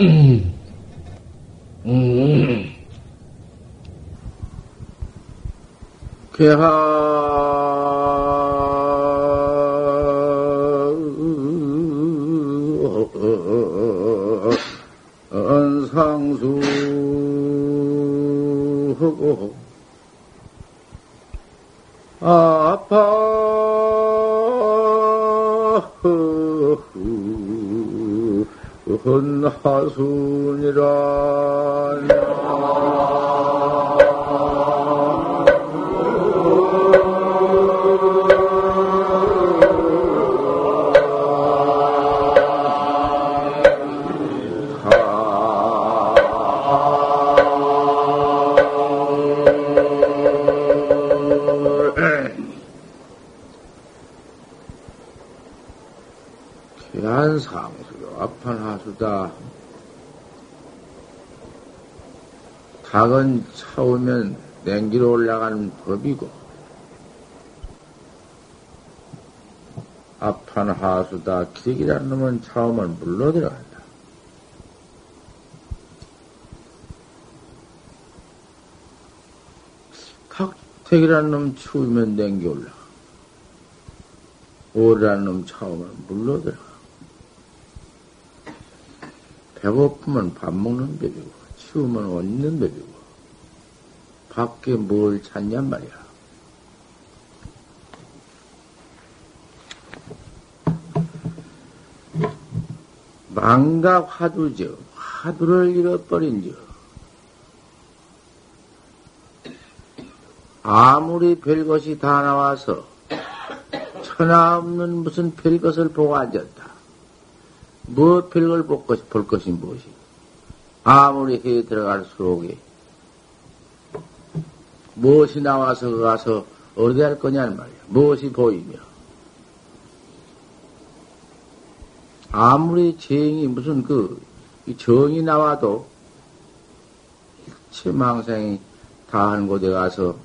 음. 음. 개하 상수하고 아파 헌하순이라 앞판하수다 닭은 차오면 냉기로 올라가는 법이고 앞판 하수다 기력이라는 놈은 차오면 물러 들어간다. 각택이라는 놈 추우면 냉기 올라가. 오라는 놈 차오면 물러 들어가. 배고프면 밥 먹는 법이고, 치우면 옷 입는 법이고, 밖에 뭘 찾냔 말이야. 망각 화두죠. 화두를 잃어버린 죠. 아무리 별것이 다 나와서 천하 없는 무슨 별것을 보고 앉았다. 뭐 별걸 볼, 것, 볼 것이 무엇이? 아무리 해 들어갈수록에 무엇이 나와서 가서 어디 할 거냐는 말이야. 무엇이 보이며. 아무리 정이 무슨 그 정이 나와도 망상이 다 하는 곳에 가서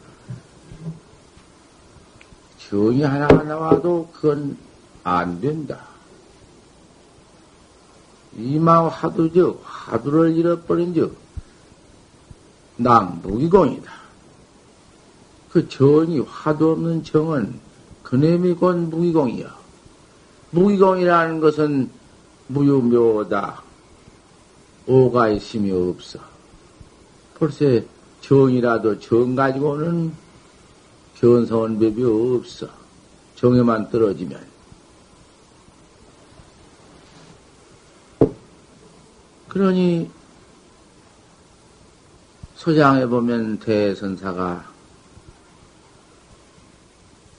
정이 하나가 나와도 그건 안 된다. 이망 화두적 화두를 잃어버린 적 남무기공이다. 그 정이 화두 없는 정은 그놈이 곧 무기공이야. 무기공이라는 것은 무유묘다. 오가 있음이 없어. 벌써 정이라도 정 가지고는 견성은 법이 없어. 정에만 떨어지면. 그러니 소장해 보면 대선사가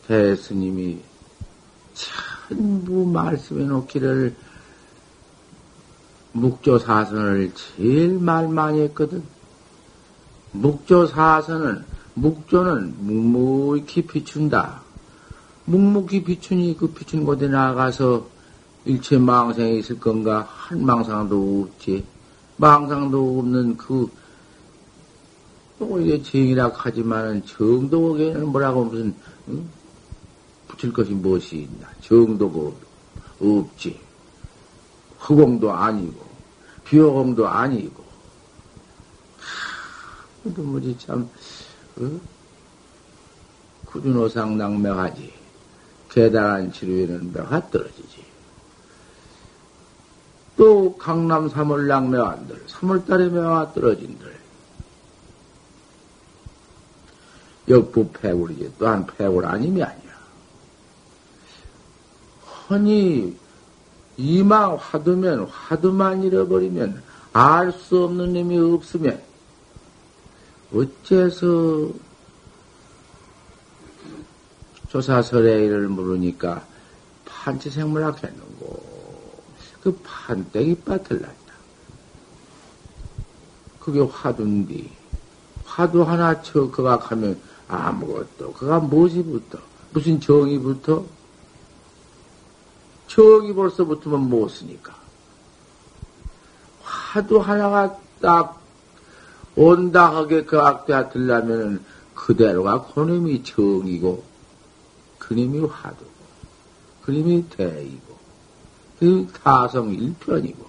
대스님이 전부 말씀해 놓기를 묵조사선을 제일 말 많이 했거든. 묵조사선은, 묵조는 묵묵히 비춘다. 묵묵히 비추니 그 비춘 곳에 나가서 일체 망상이 있을 건가? 한 망상도 없지. 망상도 없는 그, 또 이게 정이라 하지만은 정도에는 뭐라고 무슨, 응? 붙일 것이 무엇이 있나? 정도가 없지. 허공도 아니고, 비호공도 아니고. 하, 뭐지, 참, 어? 구준호상 낭매하지. 계단한 치료에는 매가 떨어지지. 또 강남 3월 낭매한들, 3월달에 매가 떨어진들. 역부 폐굴이지. 또한 폐굴 아님이 아니야. 허니, 이마 화두면, 화두만 잃어버리면, 알 수 없는 힘이 없으면, 어째서 조사설의를 물으니까 판치생물학 했는고, 그 판때기 밭을 났다. 그게 화두인데, 화두 하나 쳐, 그가 가면 아무것도, 그가 붙어? 무슨 붙어? 정이 벌써 붙으면 못 쓰니까. 화두 하나가 딱 온당하게 그 악대가 들려면은 그대로가 그놈이 정이고, 그놈이 화두고, 그놈이 대이고, 그 타성 일편이고,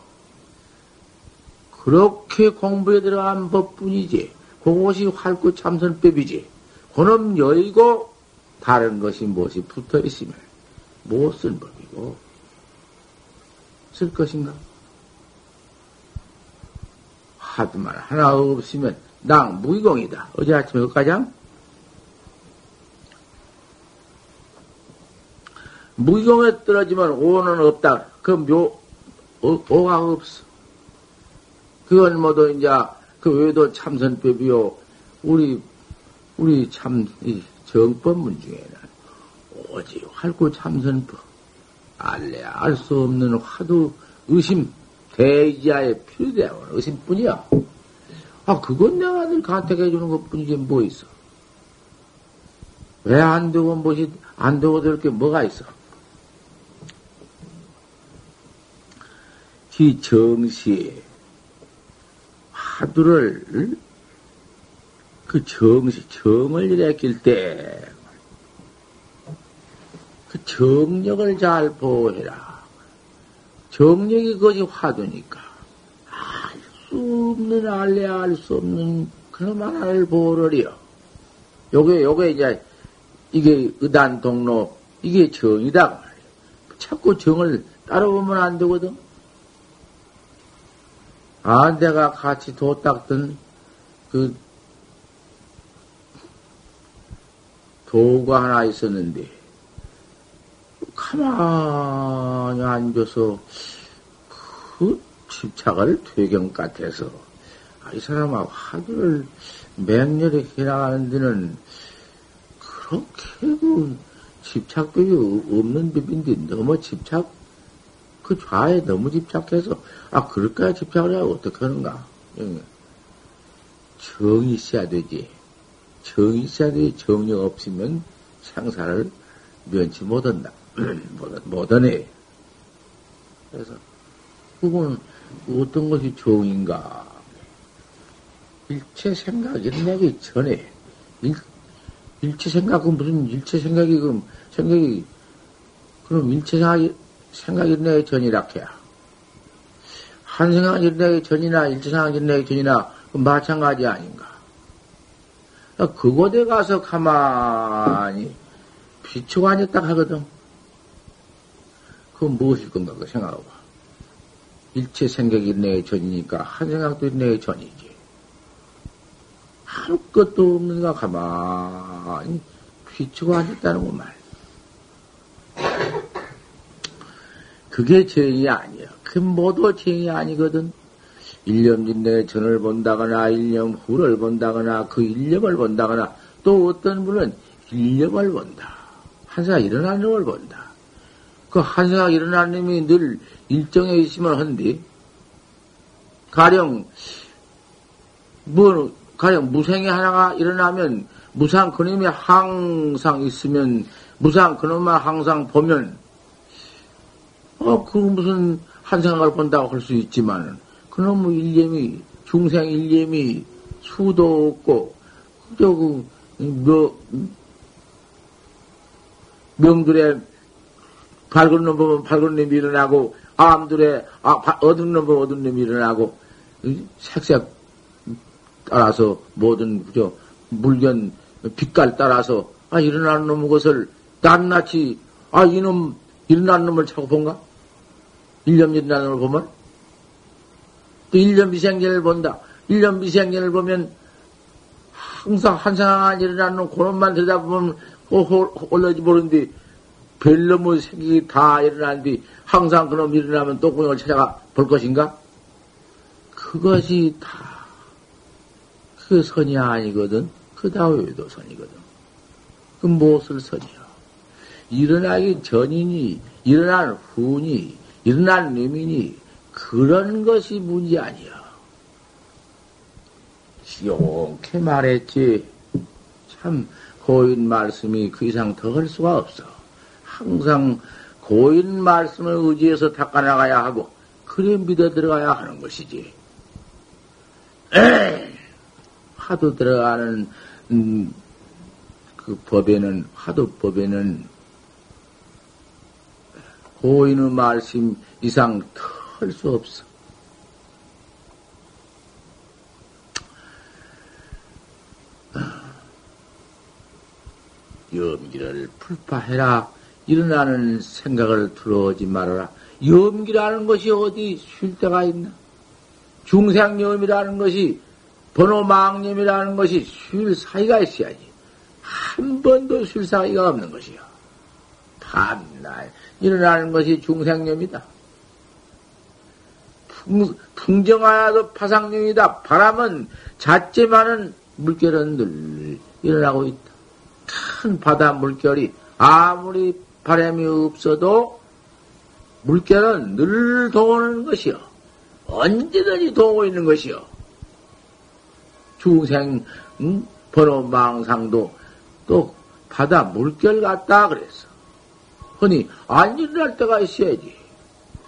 그렇게 공부에 들어간 법뿐이지. 그것이 활구 참선법이지. 그놈 여의고 다른 것이 무엇이 붙어 있으면 못 쓴 법이고 쓸 것인가? 하드만 하나 없으면 낭 무기공이다. 어제 아침에 그까장 무기공에 떨어지면 오는 없다. 그 묘, 어, 오가 없어. 그건 모두 이제 그 외도 참선법이요. 우리, 우리 참, 정법문 중에는 오직 활구 참선법. 알래 알 수 없는 화두 의심 대지하에 필요되는 의심뿐이야. 아, 그건 내가 늘 간택해 주는 것 뿐이지 뭐 있어. 왜 안 되고 뭐지, 안 되고 될 게 뭐가 있어. 기 정시에 화두를 그 정시 정을 일으킬 때 그 정력을 잘 보호해라. 정력이 그것이 화두니까 알 수 없는 알래 알수 없는 그런 하나를 보호를이요. 요게 요게 이제 이게 의단 동로 이게 정이다. 자꾸 정을 따라오면 안 되거든. 아, 내가 같이 도 닦던 그 도가 하나 있었는데, 가만히 앉아서 그 집착을 퇴경 같아서, 아, 이 사람하고 하루를 맹렬히 해나가는 데는 그렇게 그 집착력이 없는 법인데 너무 집착 그 좌에 너무 집착해서, 아, 그럴까야 집착을 하고 어떻게 하는가? 정이 있어야 되지. 정이 있어야 되지. 정이 없으면 상사를 면치 못한다. 못하네. 그래서, 그거는 어떤 것이 정인가? 일체 생각이 내기 전에, 일, 일체 생각은 무슨 일체 생각이, 그럼, 생각이, 그럼 일체 생각이, 생각이 일어나기 전이라 해야. 한 생각이 일어나기 전이나 일체 생각이 일어나기 전이나 마찬가지 아닌가. 그곳에 가서 가만히 비추고 앉았다 하거든. 그건 무엇일 건가, 그 생각해봐. 일체 생각이 일어나기 전이니까 한 생각도 일어나기 전이지. 아무것도 없는가 가만히 비추고 앉았다는 거 말. 그게 죄이 아니야. 그 모두 죄이 아니거든. 일념 내 전을 본다거나, 일념 후를 본다거나, 그 일념을 본다거나, 또 어떤 분은 일념을 본다. 한사가 일어나는 놈을 본다. 그 한사가 일어나는 놈이 늘 일정에 있으면 한디, 가령, 뭐, 가령 무생이 하나가 일어나면, 무상 그놈이 항상 있으면, 무상 그놈만 항상 보면, 어, 그 무슨 한 생각을 본다고 할 수 있지만, 그놈의 일념이, 중생 일념이 수도 없고, 그저 그, 명, 명들의 밝은 놈 보면 밝은 놈이 일어나고, 암들의 아, 어두운 놈 보면 어두운 놈이 일어나고, 색색 따라서 모든 그저 물견 빛깔 따라서 아 일어나는 놈의 것을 낱낱이 아 이놈 일어나는 놈을 차고 본가? 일년 일어나는 걸 보면 또 미생견을 본다. 미생견을 보면 항상 한 생각 일어나는 그놈만 들여다보면 올라지 모르는데 별놈의 생각이 다 일어나는데 항상 그놈 일어나면 또 그놈을 찾아가 볼 것인가? 그것이 다 그 선이 아니거든. 그 다 외도 선이거든. 그 무엇을 선이요? 일어나기 전이니, 일어날 후니, 일어난 놈이니 그런 것이 문제 아니야. 용케 말했지. 참 고인 말씀이 그 이상 더 할 수가 없어. 항상 고인 말씀을 의지해서 닦아나가야 하고 그래 믿어 들어가야 하는 것이지. 에이, 하도 들어가는 음, 그 법에는 하도 법에는 고인의 말씀 이상 털 수 없어. 염기를 풀파해라. 일어나는 생각을 들어오지 말아라. 염기라는 것이 어디 쉴 데가 있나? 중생염이라는 것이 번호망념이라는 것이 쉴 사이가 있어야지. 한 번도 쉴 사이가 없는 것이요. 밤날 일어나는 것이 중생념이다. 풍, 풍정하야도 파상념이다. 바람은 잦지만은 물결은 늘 일어나고 있다. 큰 바다 물결이 아무리 바람이 없어도 물결은 늘 도는 것이요. 언제든지 도고 있는 것이요. 중생 응? 번호망상도 또 바다 물결 같다 그랬어. 흔히 안 일어날 때가 있어야지.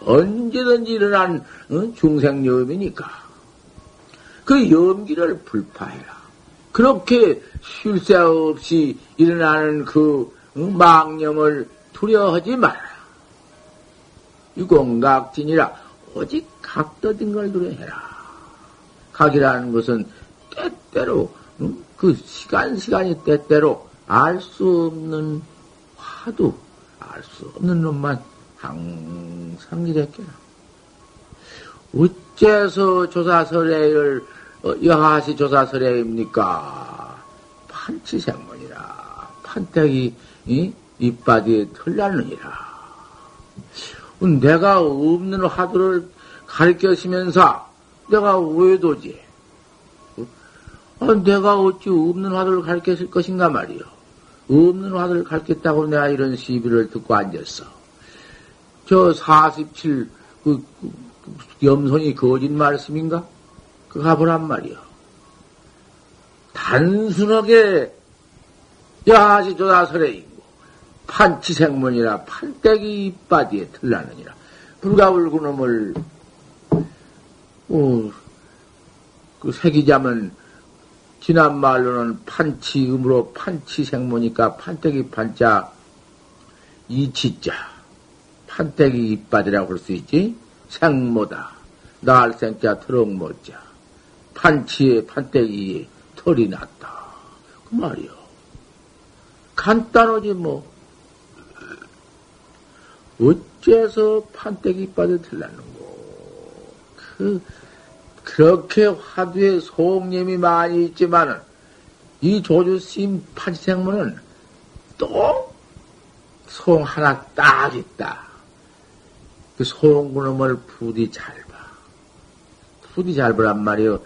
언제든지 일어난 응? 중생염이니까. 그 염기를 불파해라. 그렇게 쉴 새 없이 일어나는 그 응? 망념을 두려워하지 말아라. 유공각진이라 오직 각도된 걸 두려해라. 각이라는 것은 때때로 응? 그 시간 시간이 때때로 알 수 없는 화두, 알 수 없는 놈만 항상 이랬겠나. 어째서 조사설애를 어, 여하시 조사설애입니까? 판치생문이라 판때기 이? 이빠디에 털났느니라. 내가 없는 화두를 가르쳐시면서 내가 왜 도지? 아, 내가 어찌 없는 화두를 가르쳤을 것인가 말이요. 없는 화두를 가르쳤다고 내가 이런 시비를 듣고 앉았어. 저 47, 그, 그 염손이 거짓 말씀인가? 그 가 보란 말이요. 단순하게 야시 조다설에 판치생문이라 판때기 이빠디에 틀나느니라. 불가불 그놈을, 어, 그 새기자면, 지난 말로는 판치음으로 판치생모니까 판때기 판자, 이치자, 판때기 이빠디라고 할 수 있지? 생모다. 날생자 트럭모자. 판치에 판때기에 털이 났다. 그 말이요. 간단하지 뭐. 어째서 판때기 빠져 틀렸는고. 그, 그렇게 화두에 소음념이 많이 있지만은, 이 조주심 판치생문은 또, 송 하나 딱 있다. 그 소음구놈을 부디 잘 봐. 부디 잘 보란 말이요.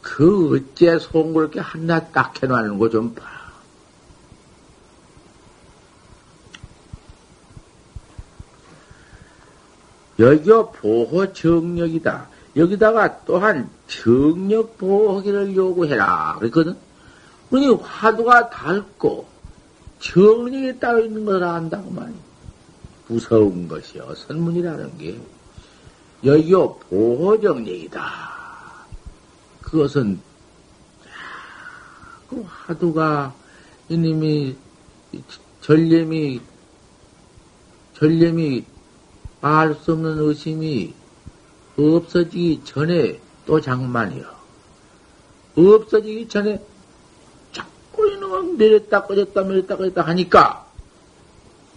그 어째 송구를 이렇게 하나 딱 해놓는 거 좀 봐. 여기가 보호 정력이다. 여기다가 또한 정력 보호하기를 요구해라. 그랬거든? 그러니 화두가 닳고 정력이 따로 있는 것을 안다고 말이야. 무서운 것이요. 선문이라는 게. 여기요 보호 정력이다. 그것은 그 화두가 이님이 전념이 전념이 알 수 없는 의심이 없어지기 전에 또 장만이요. 없어지기 전에 자꾸 이놈을 내렸다 꺼졌다 내렸다 꺼졌다 하니까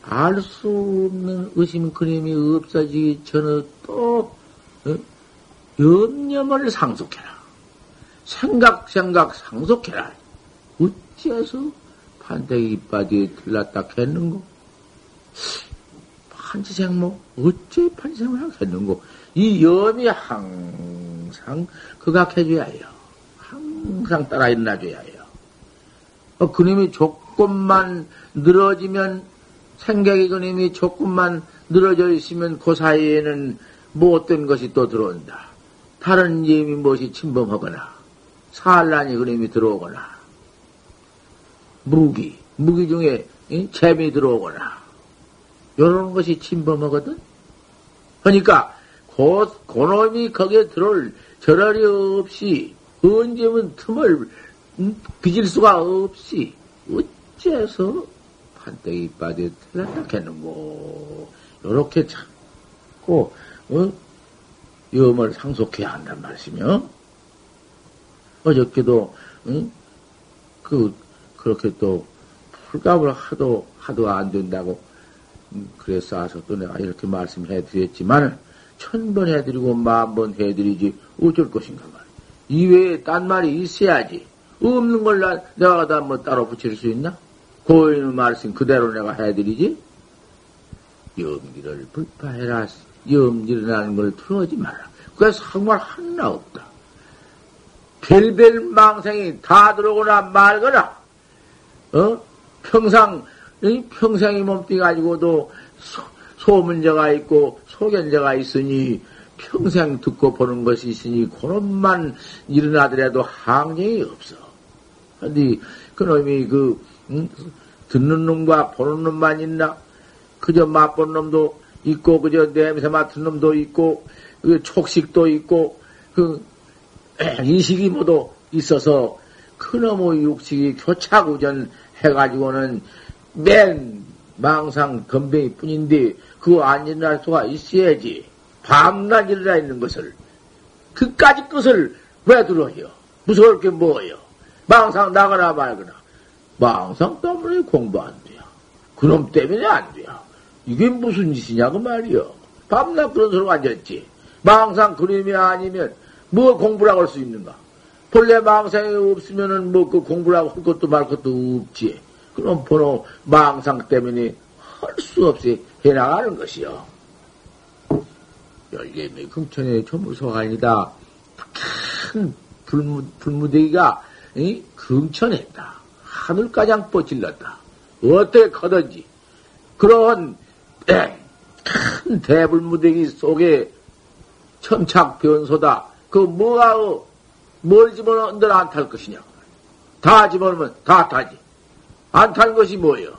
알 수 없는 의심 그림이 없어지기 전에 또 어? 염념을 상속해라. 생각, 생각 상속해라. 어찌해서 판때기 이빠디에 들렀다 했는고? 판치생모? 어찌 판치생모 했는고? 이 염이 항상 극악해줘야 해요. 항상 따라 일어나줘야 해요. 어, 그님이 조금만 늘어지면, 생각이 그님이 조금만 늘어져 있으면 그 사이에는 뭐 어떤 것이 또 들어온다. 다른 예미 무엇이 침범하거나, 산란이 그림이 들어오거나, 무기, 무기 중에 재미 들어오거나, 요런 것이 침범하거든? 그러니까, 고, 고놈이 거기에 들어올 저럴이 없이, 언제면 틈을 빚을 수가 없이, 어째서 판때기 빠져 틀렸다겠는고, 요렇게 자꾸, 어? 염을 상속해야 한단 말씀이요. 어저께도 응? 그 그렇게 또 풀값을 하도, 하도 안 된다고. 음, 그래서 와서 또 내가 이렇게 말씀해 드렸지만, 천 번 해드리고 만 번 해드리지, 어쩔 것인가 말. 이외에 딴 말이 있어야지. 없는 걸 나, 내가 다 뭐 따로 붙일 수 있나? 고인의 말씀 그대로 내가 해드리지? 염기를 불파해라. 염기라는 걸 틀어오지 마라. 그래서 정말 하나 없다. 별별 망상이 다 들어오거나 말거나, 어? 평상, 평생이 몸뚱이 가지고도 소, 소문제가 있고 소견제가 있으니 평생 듣고 보는 것이 있으니 그놈만 일어나더라도 항쟁이 없어. 근데 그놈이 그, 응? 듣는 놈과 보는 놈만 있나? 그저 맛본 놈도 있고, 그저 냄새 맡은 놈도 있고, 그 촉식도 있고, 그 인식이 모두 있어서 그놈의 육식이 교차구전 해가지고는 맨 망상 건배이 뿐인데 그거 안 일어날 수가 있어야지. 밤낮 일어나 있는 것을 그까지 것을 왜 들어요? 무서울 게 뭐예요? 망상 나가나 말거나. 망상 때문에 공부 안 돼요. 그놈 때문에 안 돼요. 이게 무슨 짓이냐고 말이요. 밤낮 그런 소리가 앉았지. 망상 그림이 아니면 뭐 공부라고 할 수 있는가? 본래 망상이 없으면은 뭐 그 공부라고 할 것도 말 것도 없지. 그럼 번호 망상 때문에 할 수 없이 해나가는 것이요. 열개의 금천의 아니다. 큰 불무, 불무대기가, 이? 금천했다. 하늘가장 뻗질렀다. 어떻게 커든지. 그런, 큰 대불무대기 속에 첨착 변소다. 그 뭐가, 어, 뭘 집어넣는들 안탈 것이냐. 다 집어넣으면 다 타지. 안 탈 것이 뭐예요?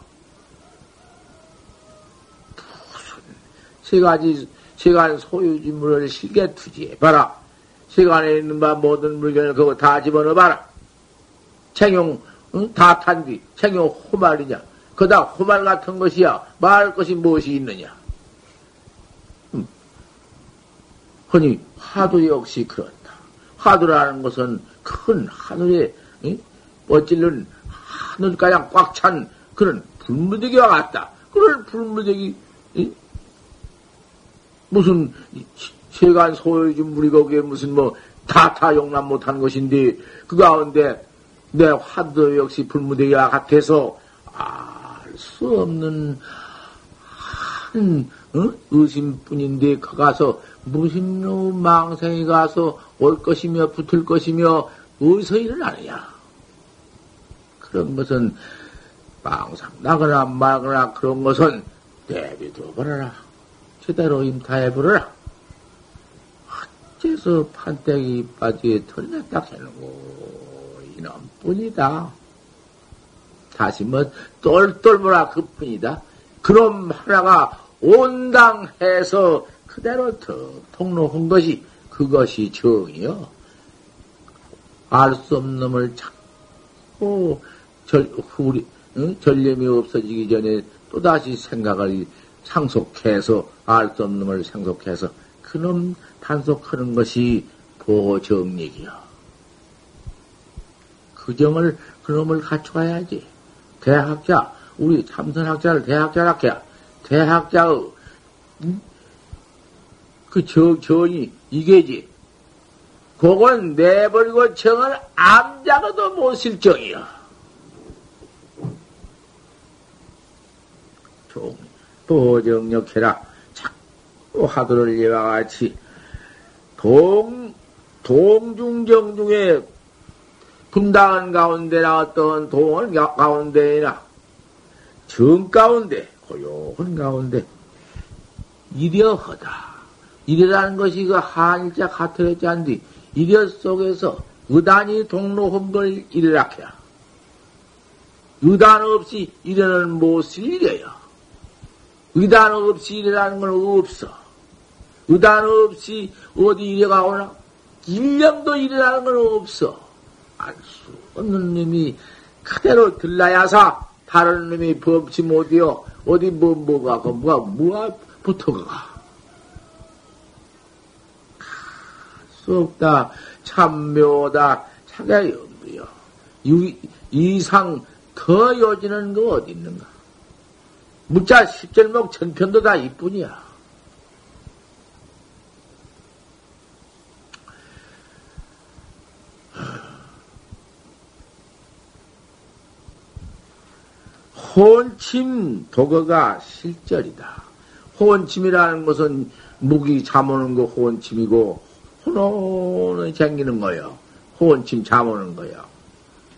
세 가지, 세간 소유지물을 실게 투지해봐라. 세간에 있는 바 모든 물건을 그거 다 집어넣어봐라. 챙용, 응? 다 탄 뒤, 챙용 호말이냐. 그다 호말 같은 것이야. 말 것이 무엇이 있느냐. 음. 허니, 화두 역시 그렇다. 화두라는 것은 큰 하늘에, 응? 뻗질른 하늘가량 꽉 찬 그런 불무대기와 같다. 그런 불무대기, 응? 무슨 세간 소유주 물이 거기에 무슨 뭐 다타 용납 못한 것인데 그 가운데 내 화두 역시 불무대기와 같아서 알 수 없는 한 어? 의심뿐인데 그 가서 놈 망생이 가서 올 것이며 붙을 것이며 어디서 일어나느냐 그런 것은 망상 나거나 말거나 그런 것은 대비도 버려라 제대로 임타해버려라. 어째서 판때기 빠지게 털려 딱 해놓고 이놈 뿐이다. 다시 뭐 똘똘 뭐라 그 뿐이다. 그럼 하나가 온당해서 그대로 더 통로한 것이 그것이 정이요. 알 수 없는 놈을 자꾸 절, 우리, 응? 전념이 없어지기 전에 또다시 생각을 상속해서 알 수 없는 놈을 상속해서 그놈 단속하는 것이 보정력이요. 그 정을 그놈을 갖춰야지. 대학자 우리 참선학자를 대학자라케야 대학자의 음? 그 저, 전이 이게지. 그건 내버리고 정을 암자가도 못 실 정이야. 종 보정력해라. 자꾸 하도를 이와 같이 동, 동중정 중에 분당한 가운데나 어떤 동원 가운데나 정 가운데, 고요한 가운데 이려하다. 이려라는 것이 그 한일자 같으였지 않디 이려 속에서 의단이 동로한 걸 이르락해야. 의단 없이 이려는 못을 이려요. 의단 없이 일이라는 건 없어. 의단 없이 어디 일해가거나, 일령도 일이라는 건 없어. 알 수 없는 놈이 그대로 들라야사, 다른 놈이 범치 못이요. 어디 뭐, 뭐가, 그 뭐가, 뭐가 붙어가. 수 없다. 참묘다. 차가 연부여. 이상 더더 요지는 거 어디 있는가? 무자 십절목 전편도 다 이뿐이야. 혼침 도거가 실절이다. 혼침이라는 것은 무기 잠오는 거 혼침이고 혼혼이 생기는 거요. 혼침 잠오는 거요.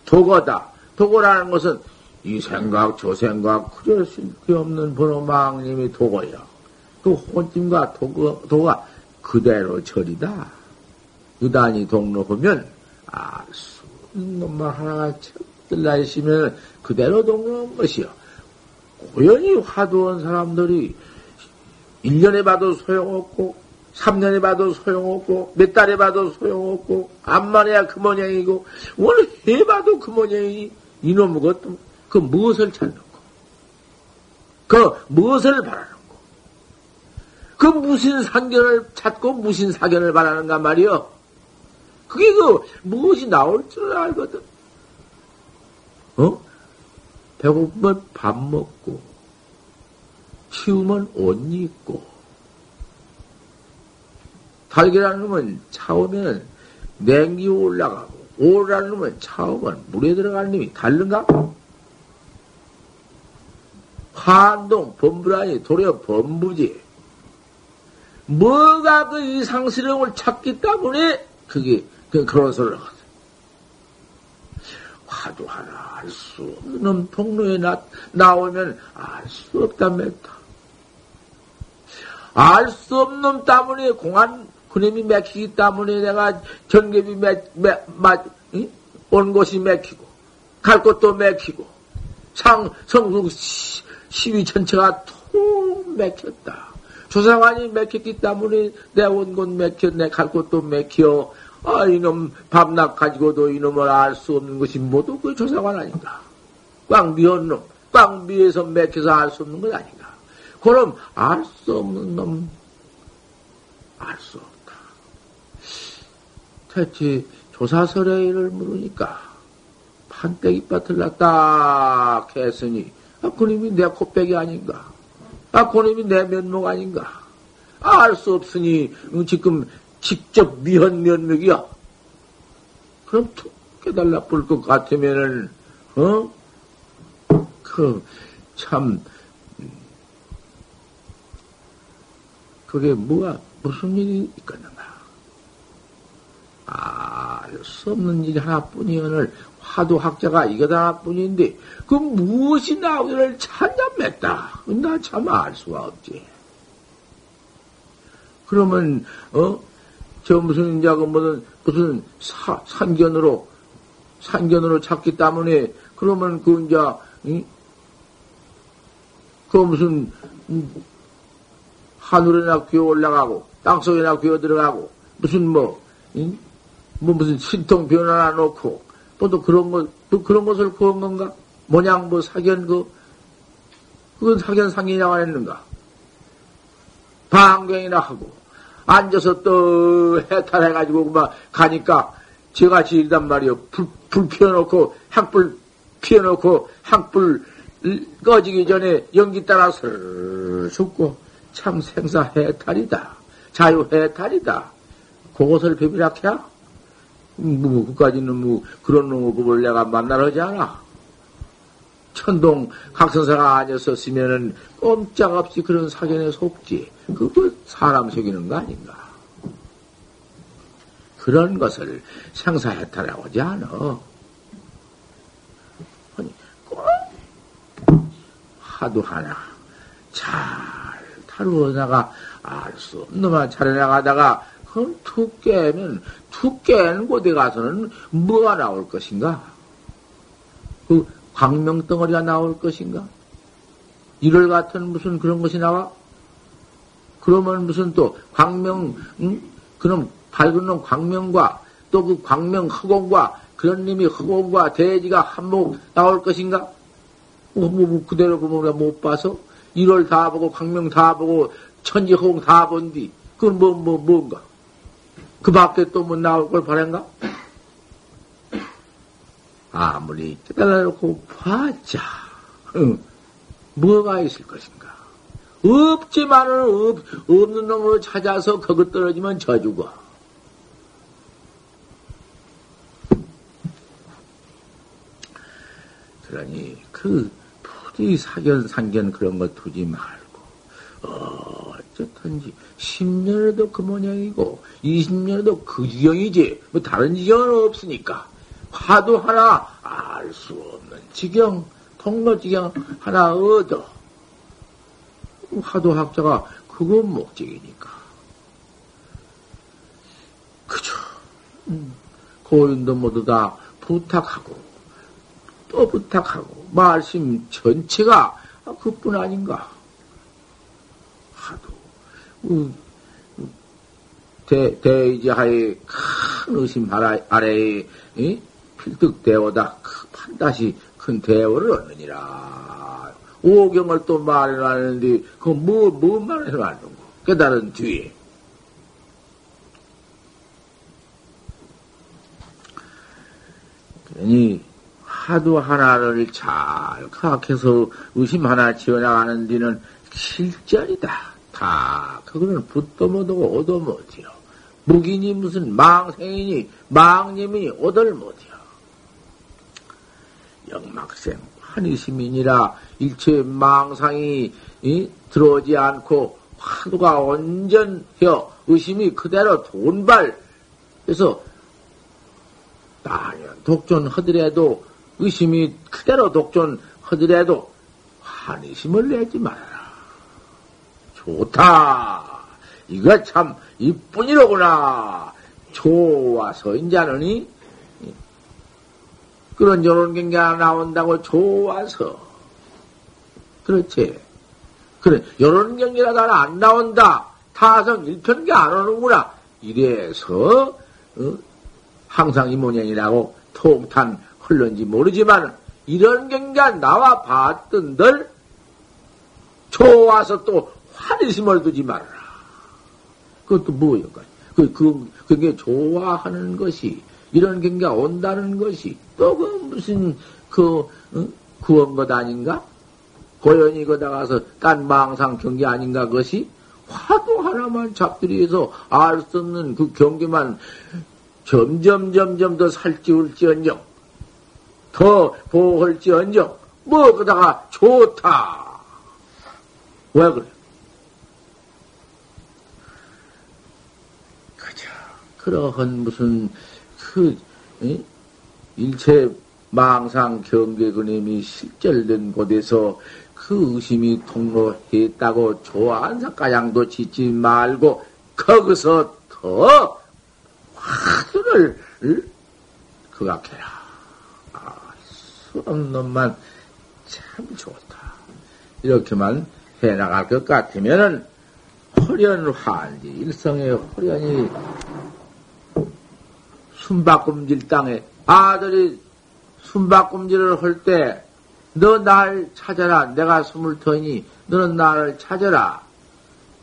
도거다. 도거라는 것은 이 생각 저 생각 그럴 수 없는 번호 망님이 도거요. 그 혼침과 도거, 도가 그대로 절이다. 유단히 동로하면 알수 없는 것만 하나가 들라 있으면 그대로 동로한 것이요. 고연히 화두한 사람들이 1년에 봐도 소용없고, 3년에 봐도 소용없고, 몇 달에 봐도 소용없고, 암만 해야 그 모양이고, 오늘 해봐도 그 모양이니, 이놈의 것도, 그 무엇을 찾는 거? 그 무엇을 바라는 거? 그 무슨 상견을 찾고 무슨 사견을 바라는가 말이요? 그게 그 무엇이 나올 줄 알거든. 어? 배고프면 밥 먹고, 치우면 옷 입고, 달걀라는 놈은 차오면 냉기 올라가고, 오라는 놈은 차오면 물에 들어가는 놈이 다른가? 환동, 범부라니, 도리어 범부지. 뭐가 그 이상스러움을 찾기 때문에 그게, 그 그런 소리를 하거든. 화도 하나 알 수 없는 통로에 나, 나오면 알 수 없다 맺다. 알 수 없는 때문에 공안 그놈이 맥히기 때문에 내가 전ገብ이 맥, 맥, 맞, 응? 온 곳이 맥히고, 갈 곳도 맥히고, 상, 성국 시위 전체가 통 맥혔다. 조사관이 맥혔기 때문에 내온곳 맥혀, 내갈 곳도 맥혀. 아, 이놈 밤낮 가지고도 이놈을 알 수 없는 것이 모두 그 조사관 아닌가. 꽝비한 놈, 꽝비에서 맥혀서 알 수 없는 것 아닌가. 그럼 알 수 없는 놈, 알 수 없다. 대체 조사설의를 물으니까 판때기 밭을 놨다 했으니 아, 그님이 내 코빼기 아닌가? 아, 그님이 내 면목 아닌가? 아, 알 수 없으니 지금 직접 미현 면목이야. 그럼 툭 깨달라 볼 것 같으면은 어? 그 참 그게 뭐가 무슨 일이 있겠는가? 알수 없는 일이 하나뿐이오늘 화두 학자가 이것 하나뿐인데 그 무엇이 나오기를 찾아맸다. 나 참 알 수가 없지. 그러면 어 저 무슨 이제 그 무슨 무슨 사, 산견으로 산견으로 찾기 때문에 그러면 그 이제 응? 그 무슨 음, 하늘에나 기어 올라가고 땅속에나 기어 들어가고 무슨 뭐, 응? 뭐 무슨 신통 변화나 놓고 또 그런 것, 또 그런 것을 구한 건가? 모양 뭐 사견 그 그건 사견 상이냐고 했는가? 방경이나 하고 앉아서 또 해탈해가지고 막 가니까 제가 지이단 말이요. 불, 불 피워놓고 향불 피워놓고 향불 꺼지기 전에 연기 따라서 죽고 참 생사 해탈이다. 자유 해탈이다. 그것을 비비락해야? 뭐, 그까지는 뭐, 그런 놈을 내가 만나러 하지 않아. 천동 각선사가 아니었었으면은 꼼짝없이 그런 사견에 속지. 그거 사람 속이는 거 아닌가. 그런 것을 생사해탈하고 하지 않아. 아니, 꼭 하도 하나 잘 다루어다가 알 수 없는 만 차려나가다가 그럼 툭 깨면 툭 깨는 곳에 가서는 뭐가 나올 것인가? 그 광명덩어리가 나올 것인가? 이럴 같은 무슨 그런 것이 나와? 그러면 무슨 또 광명, 응? 그럼 밝은 놈 광명과 또 그 광명 흑공과 그런 님이 흑공과 대지가 한몫 나올 것인가? 뭐, 뭐, 뭐 그대로 보면 우리가 못 봐서 1월 다 보고 광명 다 보고 천지 흑공 다 본 뒤 그건 뭐, 뭐, 뭔가? 그 밖에 또뭐 나올 걸 바란가? 아무리 깨달아놓고 봤자, 응, 뭐가 있을 것인가? 없지만은 없, 없는 놈으로 찾아서 거기 떨어지면 저 죽어. 그러니 그 부디 사견 상견 그런 거 두지 말고 어, 어쨌든지 10년에도 그 모양이고 20년에도 그 지경이지. 뭐 다른 지경은 없으니까. 화도 하나 알 수 없는 지경 통로 지경 하나 얻어. 화도 학자가 그건 목적이니까. 그죠? 음, 고인도 모두 다 부탁하고 또 부탁하고 말씀 전체가 그뿐 아닌가 음, 대, 대이지하에 큰 의심 아래에 필득대오다 판다시 큰 대오를 얻느니라. 오경을 또 말해놨는데, 그 뭐, 뭐 말해놨는고? 깨달은 뒤에. 그러니, 하도 하나를 잘 각해서 의심 하나 지어나가는 데는 실전이다. 다, 그거는 붙도 못하고 오도 못해요. 무기니 무슨 망생이니 망님이 오들 못해요. 영막생 환희시민이라 일체 망상이 이, 들어오지 않고 화두가 온전해요. 의심이 그대로 돈발 해서 나년 독존 하더라도 의심이 그대로 독존 하더라도 환희심을 내지 말아라. 좋다. 이거 참 이뿐이로구나. 좋아서 인자는이 그런 요런 경계가 나온다고 좋아서 그렇지. 그래 요런 경계가 나는 안 나온다. 타성 일편계 안 오는구나. 이래서 어? 항상 이 모양이라고 통탄 흘런지 모르지만 이런 경계가 나와 봤던들 좋아서 또 환희심을 두지 말아라. 그것도 뭐였까? 그, 그, 그게 좋아하는 것이, 이런 경계가 온다는 것이, 또 그 무슨, 그, 응? 구원 것 아닌가? 고연히 거다가서 딴 망상 경계 아닌가 그것이? 화도 하나만 잡들이해서 알 수 없는 그 경계만 점점, 점점 더 살찌울지언정, 더 보호할지언정, 뭐, 그다가 좋다. 왜 그래? 그러한 무슨 그 에? 일체 망상 경계근임이 실절된 곳에서 그 의심이 통로했다고 조안사가양도 짓지 말고 거기서 더 화두를 그각해라. 아, 수 없는 놈만 참 좋다. 이렇게만 해나갈 것 같으면은 허련 환지 일성의 허련이 숨바꿈질 땅에 아들이 숨바꿈질을 할 때 너 날 찾아라. 내가 숨을 터니 너는 나를 찾아라.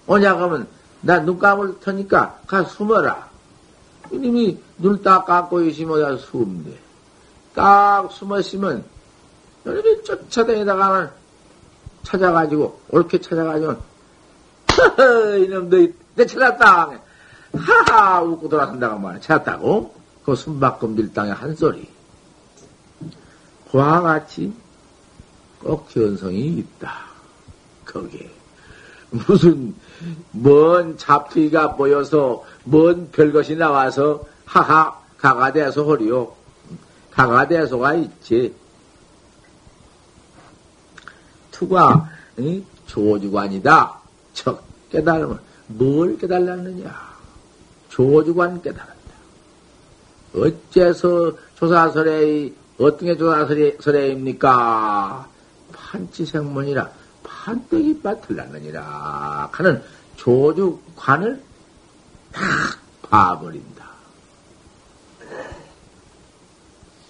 오냐 그러면 나 눈 감을 터니까 가 숨어라. 이님이 눈 딱 감고 있으면 숨대. 딱 숨었으면 이놈이 쫓아다니다가는 찾아가지고 옳게 찾아가지고 이놈들 내 찾았다. 하하 웃고 돌아간다고 말이야. 찾았다고. 그 숨바꿈질 땅의 한 소리. 그와 같이 꼭 견성이 있다. 거기에. 무슨, 먼 잡티가 보여서, 먼 별것이 나와서, 하하, 가가대소 허리요. 가가대소가 있지. 투가, 응? 조주관이다. 척 깨달으면, 뭘 깨달았느냐? 조주관 깨달아. 어째서 조사설에, 어떤 게 조사설에입니까? 판치생문이라 판때기 밭을 났느니라 하는 조주관을 탁 봐버린다.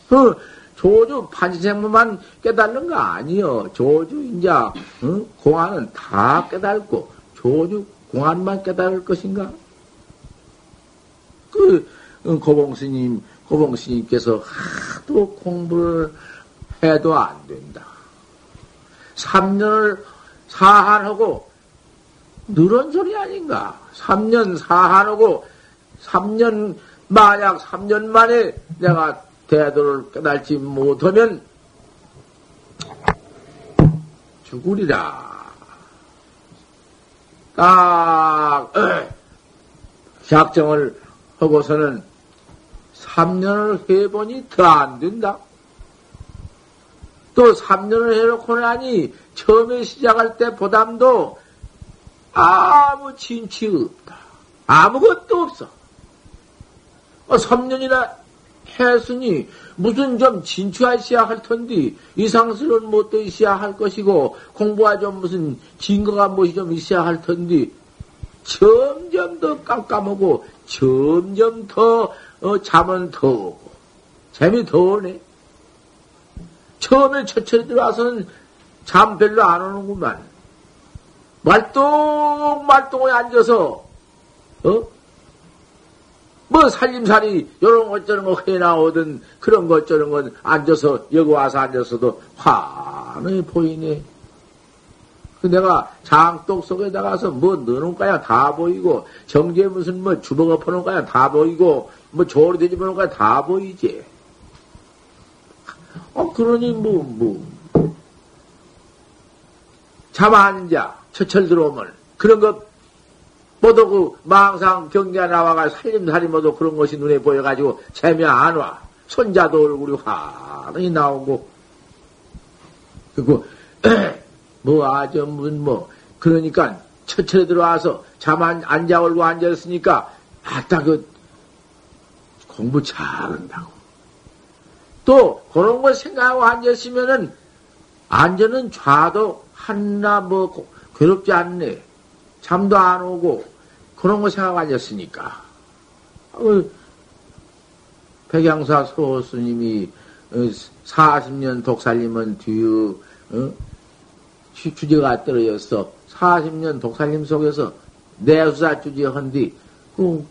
그 조주 판치생문만 깨닫는 거 아니요. 조주 인자 응? 공안은 다 깨닫고 조주 공안만 깨달을 것인가? 그 고봉스님, 고봉스님께서 또 공부를 해도 안 된다. 3년을 사한하고 늘은 소리 아닌가? 3년 사한하고 3년 만약 3년 만에 내가 대도를 깨달지 못하면 죽으리라. 딱 작정을 하고서는 3년을 해보니 더 안 된다. 또 3년을 해놓고 나니 처음에 시작할 때 보담도 아무 진취 없다. 아무것도 없어. 3년이나 어, 했으니 무슨 좀 진취하셔야 할 텐데 이상스러운 못도 있어야 할 것이고 공부가 좀 무슨 증거가 무엇이 좀 있어야 할 텐데 점점 더 깜깜하고 점점 더 어, 잠은 더 오고 재미 더 오네. 처음에 첫째 들어와서는 잠 별로 안 오는구만. 말똥말똥에 앉아서 어? 뭐 살림살이 요런 것 저런 거 해나오든 그런 것 저런 건 앉아서 여기 와서 앉아서도 환히 보이네. 그 내가 장독 속에 나가서 뭐 넣어놓은 거야 다 보이고 정제 무슨 뭐 주먹 엎어놓은 거야 다 보이고 뭐 조리 되집어놓은 거야 다 보이지. 어 그러니 뭐 뭐. 잠 앉아 처철 들어오면 그런 것 모두 그 망상 경계가 나와가 살림살이 모두 그런 것이 눈에 보여가지고 재미 안 와. 손자도 얼굴이 환히 나오고. 그리고, 뭐, 아주, 무슨, 뭐, 그러니까, 처철에 들어와서 잠 안, 앉아 올고 앉았으니까, 아따, 그, 공부 잘한다고. 또, 그런 걸 생각하고 앉았으면은, 앉아는 좌도 하나 뭐, 괴롭지 않네. 잠도 안 오고 그런 거 생각 앉았으니까. 어, 백양사 소스님이 40년 어, 독살림은 뒤에 어? 주제가 떨어졌어. 40년 독살림 속에서 내수사 주제 한뒤 그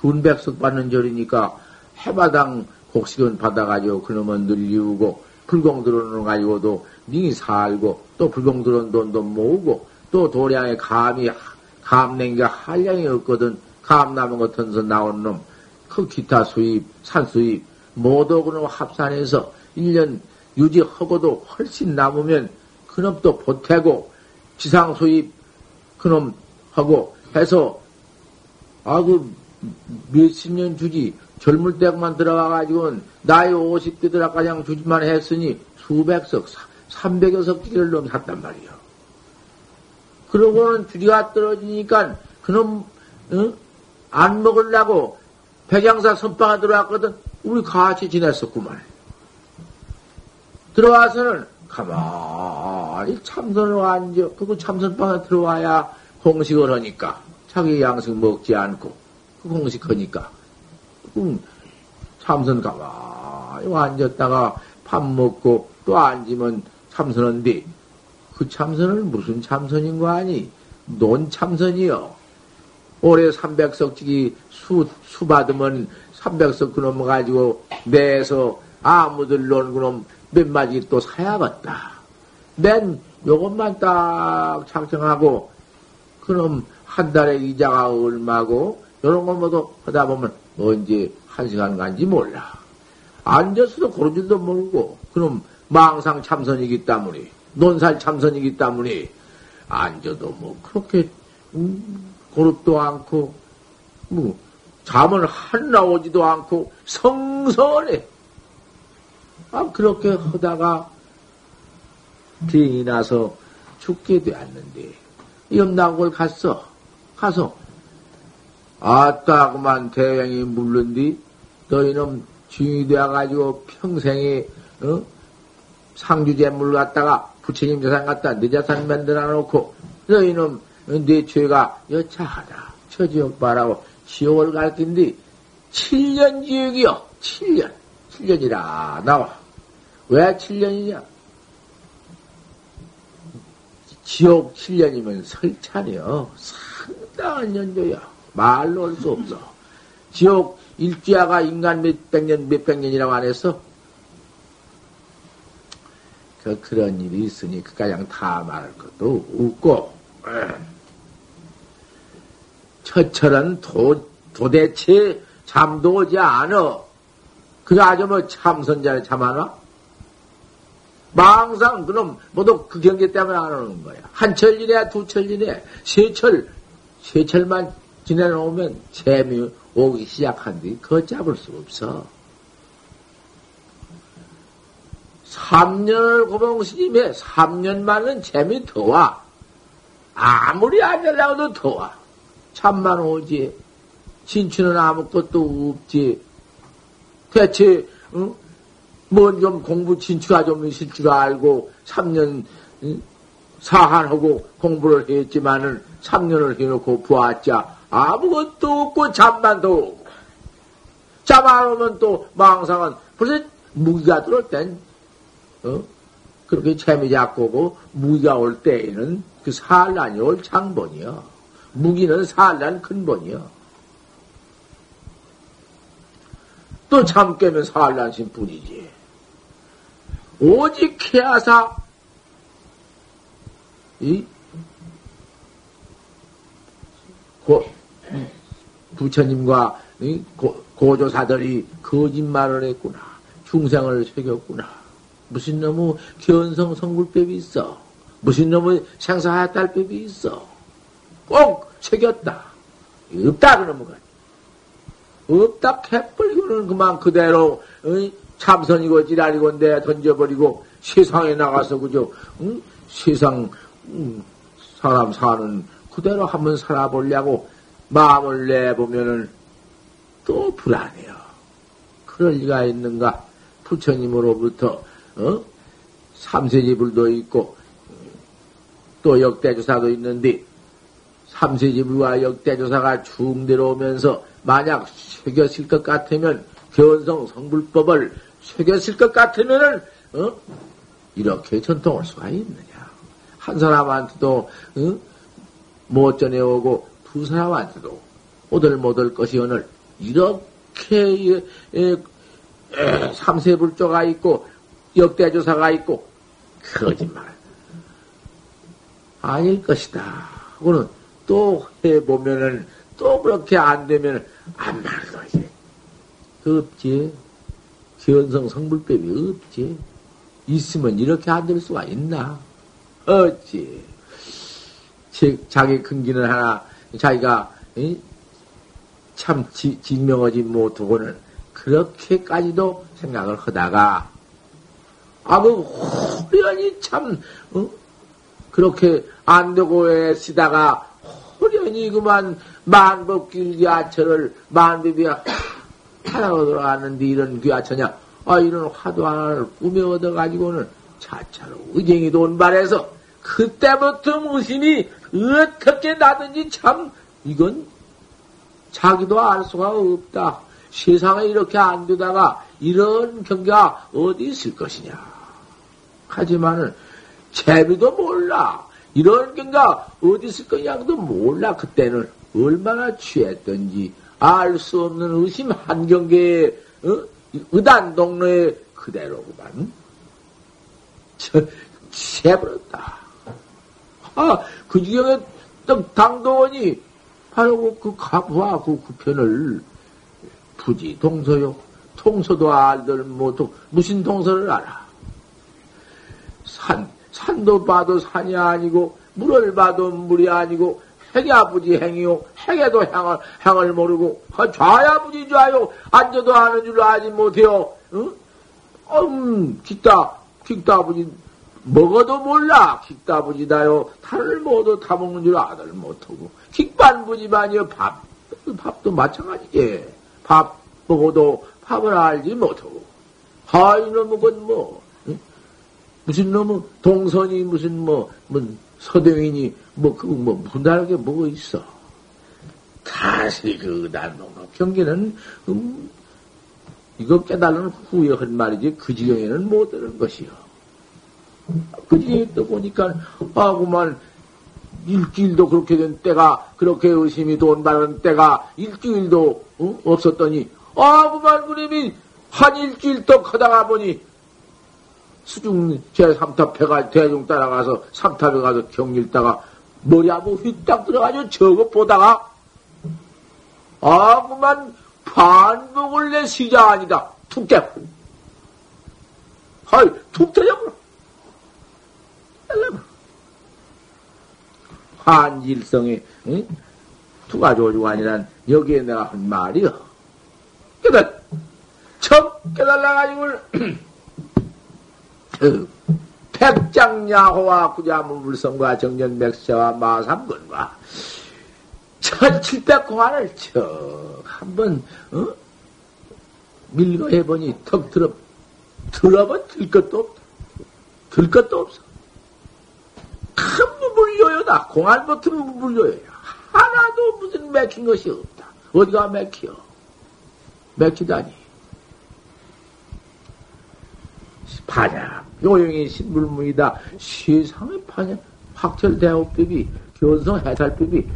군백석 받는 절이니까 해마당 곡식은 받아가지고 그놈은 늘리우고 불공 들어오는 가지고도 니 살고 또 불공 들어온 돈도 모으고 또 도량에 감이 감냉이가 한량이 없거든. 감나무 같은 서 나온 놈, 그 기타 수입, 산 수입, 모두 그놈 합산해서 1년 유지하고도 훨씬 남으면 그놈 또 보태고 지상 수입 그놈 하고 해서 아그 몇십 년 주지 젊을 때만 들어가가지고는 나이 50대 들어가장 주지만 했으니 수백석, 300여 석지를 놈 샀단 말이요. 그러고는 주리가 떨어지니까 그놈 응? 안 먹으려고 백양사 선방에 들어왔거든. 우리 같이 지냈었구만. 들어와서는 가만히 참선을 앉아. 그거 참선방에 들어와야 공식을 하니까. 자기 양식 먹지 않고. 그 공식하니까. 응. 참선 가만히 앉았다가 밥 먹고 또 앉으면 참선한데 그 참선은 무슨 참선인 거 아니? 논 참선이요. 올해 300석 지기 수, 수 받으면 300석 그놈 가지고 내서 아무들 논 그놈 몇 마디 또 사야겠다. 맨 요것만 딱 작정하고 그놈 한 달에 이자가 얼마고 요런 거 모두 하다 보면 언제 한 시간 간지 몰라. 앉아서도 줄도 모르고 그놈 망상 참선이기 때문에 논살 참선이기 때문에 앉아도 뭐 그렇게 음, 고릅도 않고 뭐 잠을 한 나오지도 않고 성선해. 아 그렇게 하다가 병이 나서 죽게 되었는데 염락을 갔어. 가서 아따 그만 대왕이 물른디 너희는 주인이 되어가지고 평생에 어? 상주제물 갖다가 부처님 재산 갖다 내 재산 만들어 놓고 너희는 네 죄가 여차하다. 처지옥 바라고 지옥을 갈 텐데 7년 지옥이요. 7년. 7년이라 나와. 왜 7년이냐? 지옥 7년이면 설찬이요. 상당한 연조야. 말로 할 수 없어. 지옥 일주야가 인간 몇백 년, 몇백 년이라고 안 했어? 그, 그런 일이 있으니 그까양 다 말할 것도 없고, 처철은 도, 도대체 잠도 오지 않어. 그게 아주 뭐 참선자를 잠하나? 망상, 그럼 모두 그 경계 때문에 안 오는 거야. 한철 이내, 두철 이내, 세철, 세철만 지내놓으면 재미 오기 시작한뒤 그거 잡을 수 없어. 3년을 고봉스님에 3년만은 재미 더 와. 아무리 안 되려고도 더 와. 참만 오지. 진취는 아무것도 없지. 대체, 응? 뭔좀 공부 진취가 좀 있을 줄 알고 3년 응? 사한하고 공부를 했지만은 3년을 해놓고 보았자 아무것도 없고 잠만 더 오고. 잠 안 오면 또 망상은 벌써 무기가 들어올 땐, 어? 그렇게 재미 잡고 오고 무기가 올 때에는 그 살란이 올 장본이요. 무기는 살란 근본이요. 또 잠 깨면 살란신 뿐이지. 오직 해야사, 이, 고, 부처님과 고, 조사들이 거짓말을 했구나. 중생을 새겼구나. 무슨 놈의 견성 성불법이 있어. 무슨 놈의 생사하딸법이 있어. 꼭 새겼다. 없다 그러면 가 없다 해버리고는 그만 그대로 어? 참선이고 지랄이고 내 던져버리고 세상에 나가서 그저 응? 세상 응? 사람 사는 그대로 한번 살아보려고 마음을 내보면은 또 불안해요. 그럴 리가 있는가? 부처님으로부터, 어? 삼세지불도 있고, 또 역대조사도 있는데, 삼세지불과 역대조사가 쭉 내려오면서, 만약 새겼을 것 같으면, 견성 성불법을 새겼을 것 같으면은, 어? 이렇게 전통할 수가 있느냐. 한 사람한테도, 어? 못 전해오고, 두 사람한테도 오들못들 것이 오늘 이렇게 삼세불조가 있고 역대조사가 있고 거짓말 아닐 것이다. 하고는 또 해보면은 또 그렇게 안 되면 안 말거지. 없지. 견성 성불법이 없지. 있으면 이렇게 안 될 수가 있나? 없지. 자기 근기는 하나 자기가 참 지, 증명하지 못하고는 그렇게까지도 생각을 하다가 아그 호련히 참 어? 그렇게 안 되고 애쓰다가 호련히 그만 만법길 귀하처를 만법이 하나로 들어갔는데 이런 귀하처냐 아 이런 화두 하나를 꾸며 얻어가지고는 차차로 의쟁이 돈발해서 그때부터 무심히 어떻게 나든지 참 이건 자기도 알 수가 없다. 세상에 이렇게 안 되다가 이런 경계가 어디 있을 것이냐. 하지만은 재미도 몰라. 이런 경계가 어디 있을 거냐도 몰라. 그때는 얼마나 취했던지 알 수 없는 의심 한 경계에 어? 의단 동로에 그대로구만. 취해버렸다. 아, 그 지경에 딱 당도원이 바로 그 가부와 그 구편을 부지 동서요. 통서도 알들 못하고 무슨 동서를 알아. 산, 산도 봐도 산이 아니고 물을 봐도 물이 아니고 핵이 아버지 행이요. 핵에도 향을, 향을 모르고 좌야 부지 좌요. 앉아도 하는 줄 알지 못해요. 응? 음, 기다, 기다 아버지 먹어도 몰라. 킥다부지다요. 탈을 모두 타먹는 줄 아들 못하고. 킥반부지만이요. 밥, 밥도 마찬가지게. 밥 먹어도 밥을 알지 못하고. 하, 이 놈은 건 뭐, 응? 무슨 놈은 동선이 무슨 뭐, 뭐, 서대인이 뭐, 그, 뭐, 다르게 뭐가 있어. 다시 그, 난, 경계는, 음, 이거 깨달은 후에 한 말이지, 그 지경에는 못 되는 것이요. 그지? 또 보니까 아구만. 일주일도 그렇게 된 때가 그렇게 의심이 돈 바른 때가 일주일도 어? 없었더니 아구만 그림이. 한 일주일 또 커다가 보니 수중 제3탑 배가 대중 따라가서 3탑에 가서 경일다가 머리 한번 휙딱 들어가지고 저거 보다가 아 그만. 반복을 내 시자 아니다. 툭 떼고 하이 툭 터져버려 한질성에 응? 투가 조주가 아니란 여기에 내가 한 말이요 깨달 척 깨달아가지고 그 백장야호와 구자무불성과 정전백세와 마삼근과 천칠백 공안을 척 한번 어? 밀고 해보니 턱 들어 들어본 들 것도 없다. 들 것도 없어. 큰 무불요요다. 공안 버튼 무불요요야. 하나도 무슨 맥힌 것이 없다. 어디가 맥혀? 맥히다니. 파냐, 요용이 신불무이다. 세상의 파냐, 확철대오법이, 견성해탈법이,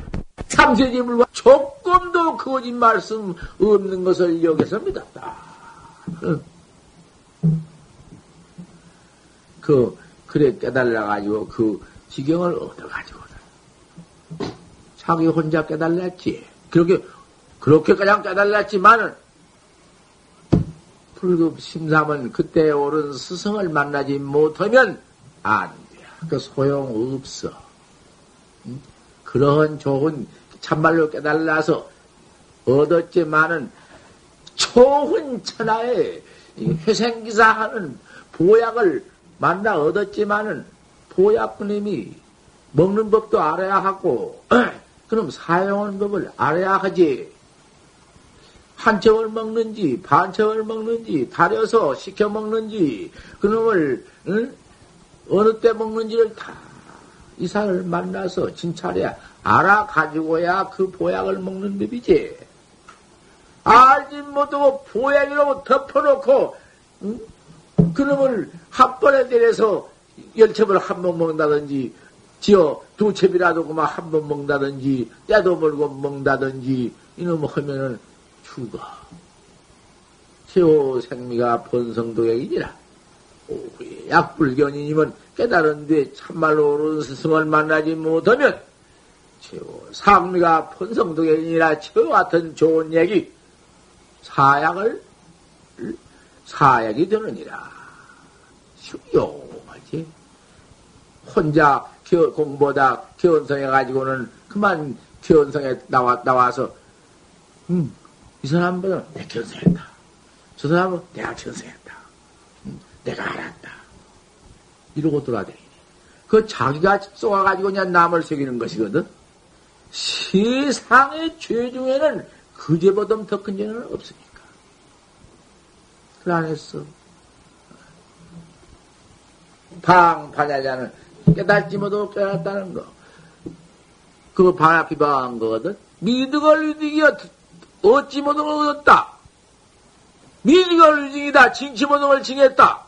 삼세지물과 조금도 거짓 말 씀 없는 것을 여기서 믿었다. 그, 그래 깨달아가지고 그 지경을 얻어가지고. 자기 혼자 깨달았지. 그렇게, 그렇게 그냥 깨달았지만은, 불급 심삼은 그때 오른 스승을 만나지 못하면 안 돼. 그 소용 없어. 그러한 좋은 참말로 깨달아서 얻었지만은 초훈 천하에 회생기사하는 보약을 만나 얻었지만은 보약꾼님이 먹는 법도 알아야 하고 그럼 사용하는 법을 알아야 하지. 한 척을 먹는지, 반 척을 먹는지, 다려서 시켜 먹는지, 그놈을, 응? 어느 때 먹는지를 다 이사를 만나서 진찰해 알아가지고야 그 보약을 먹는 법이지. 알지 못하고 보약이라고 덮어놓고, 응? 그놈을 한 번에 때려서 열첩을 한 번 먹는다든지, 지어 두 첩이라도 그만 한 번 먹는다든지, 때도 몰고 먹는다든지, 이놈 하면은 죽어. 최호 생미가 번성도액이니라. 오후에 약불견이님은 깨달은 뒤에 참말로 옳은 스승을 만나지 못하면 최호 상미가 번성도액이니라 저 같은 좋은 얘기 사약을 사약이 되느니라. 요 하지. 혼자 겨, 공보다 견성해 가지고는 그만 견성에 나와 나와서 음. 이 사람보다 내 견성했다. 저 사람은 내가 견성했다. 내가 알았다. 이러고 돌아다니니. 그 자기가 쏘아가지고 그냥 남을 새기는 것이거든. 세상의 죄 중에는 그제보다 더 큰 죄는 없으니까. 그 안했어. 방, 반야자는 깨닫지 못하고 깨닫다는 거. 그거 반합 비방한 거거든. 미득을 이득이야 어찌 모등을 얻었다. 미지걸 징이다. 징치 모등을 징했다.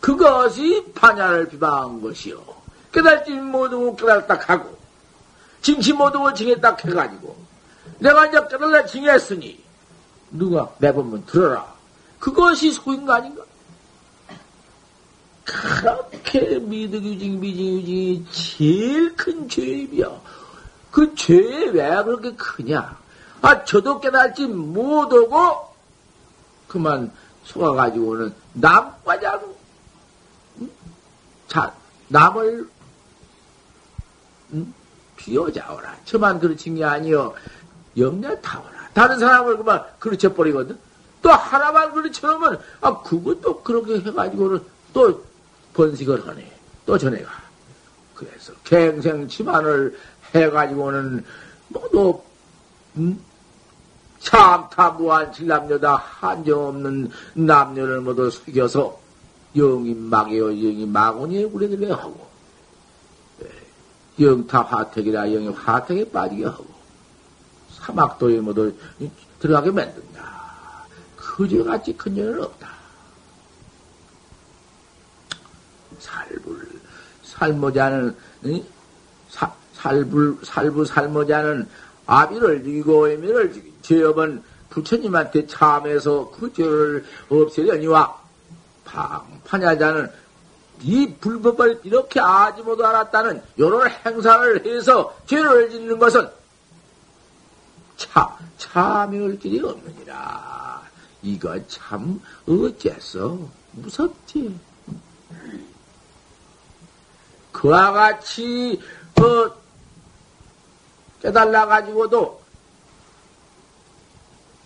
그것이 반야를 비방한 것이요. 깨달지 모등을 깨달았다 하고, 징치 모등을 징했다 해가지고, 내가 이제 깨달라 징했으니, 누가 매번만 들어라. 그것이 소인가 아닌가? 그렇게 미득유징, 미징유징이 제일 큰 죄입이야. 그 죄에 왜 그렇게 크냐? 아, 저도 깨달지 못하고, 그만 속아가지고는 남과장, 자, 남을, 음? 비워자오라. 저만 그르친 게 아니여. 영냐 타오라. 다른 사람을 그만 그르쳐버리거든. 또 하나만 그르쳐놓으면, 아, 그것도 그렇게 해가지고는 또 번식을 하네. 또 전해가. 그래서 갱생치만을 해가지고는 모두, 음? 참타무한 칠남녀다 한정없는 남녀를 모두 숙여서 영이 막이요 영이 마구니에 우리들게 하고 예, 영타 화택이라 영이 화택에 빠지게 하고 사막도에 모두 들어가게 만든다. 그저같이 큰 일은 없다. 살불 살모자는 사, 살불 살부 살모자는 아비를 죽이고 애미를 죽인 죄업은 부처님한테 참해서 그 죄를 없애려니와 방판야자는 이 불법을 이렇게 아지 못 알았다는 요런 행사를 해서 죄를 짓는 것은 차, 참여할 길이 없느니라. 이거 참 어째서 무섭지. 그와 같이 어, 깨달아 가지고도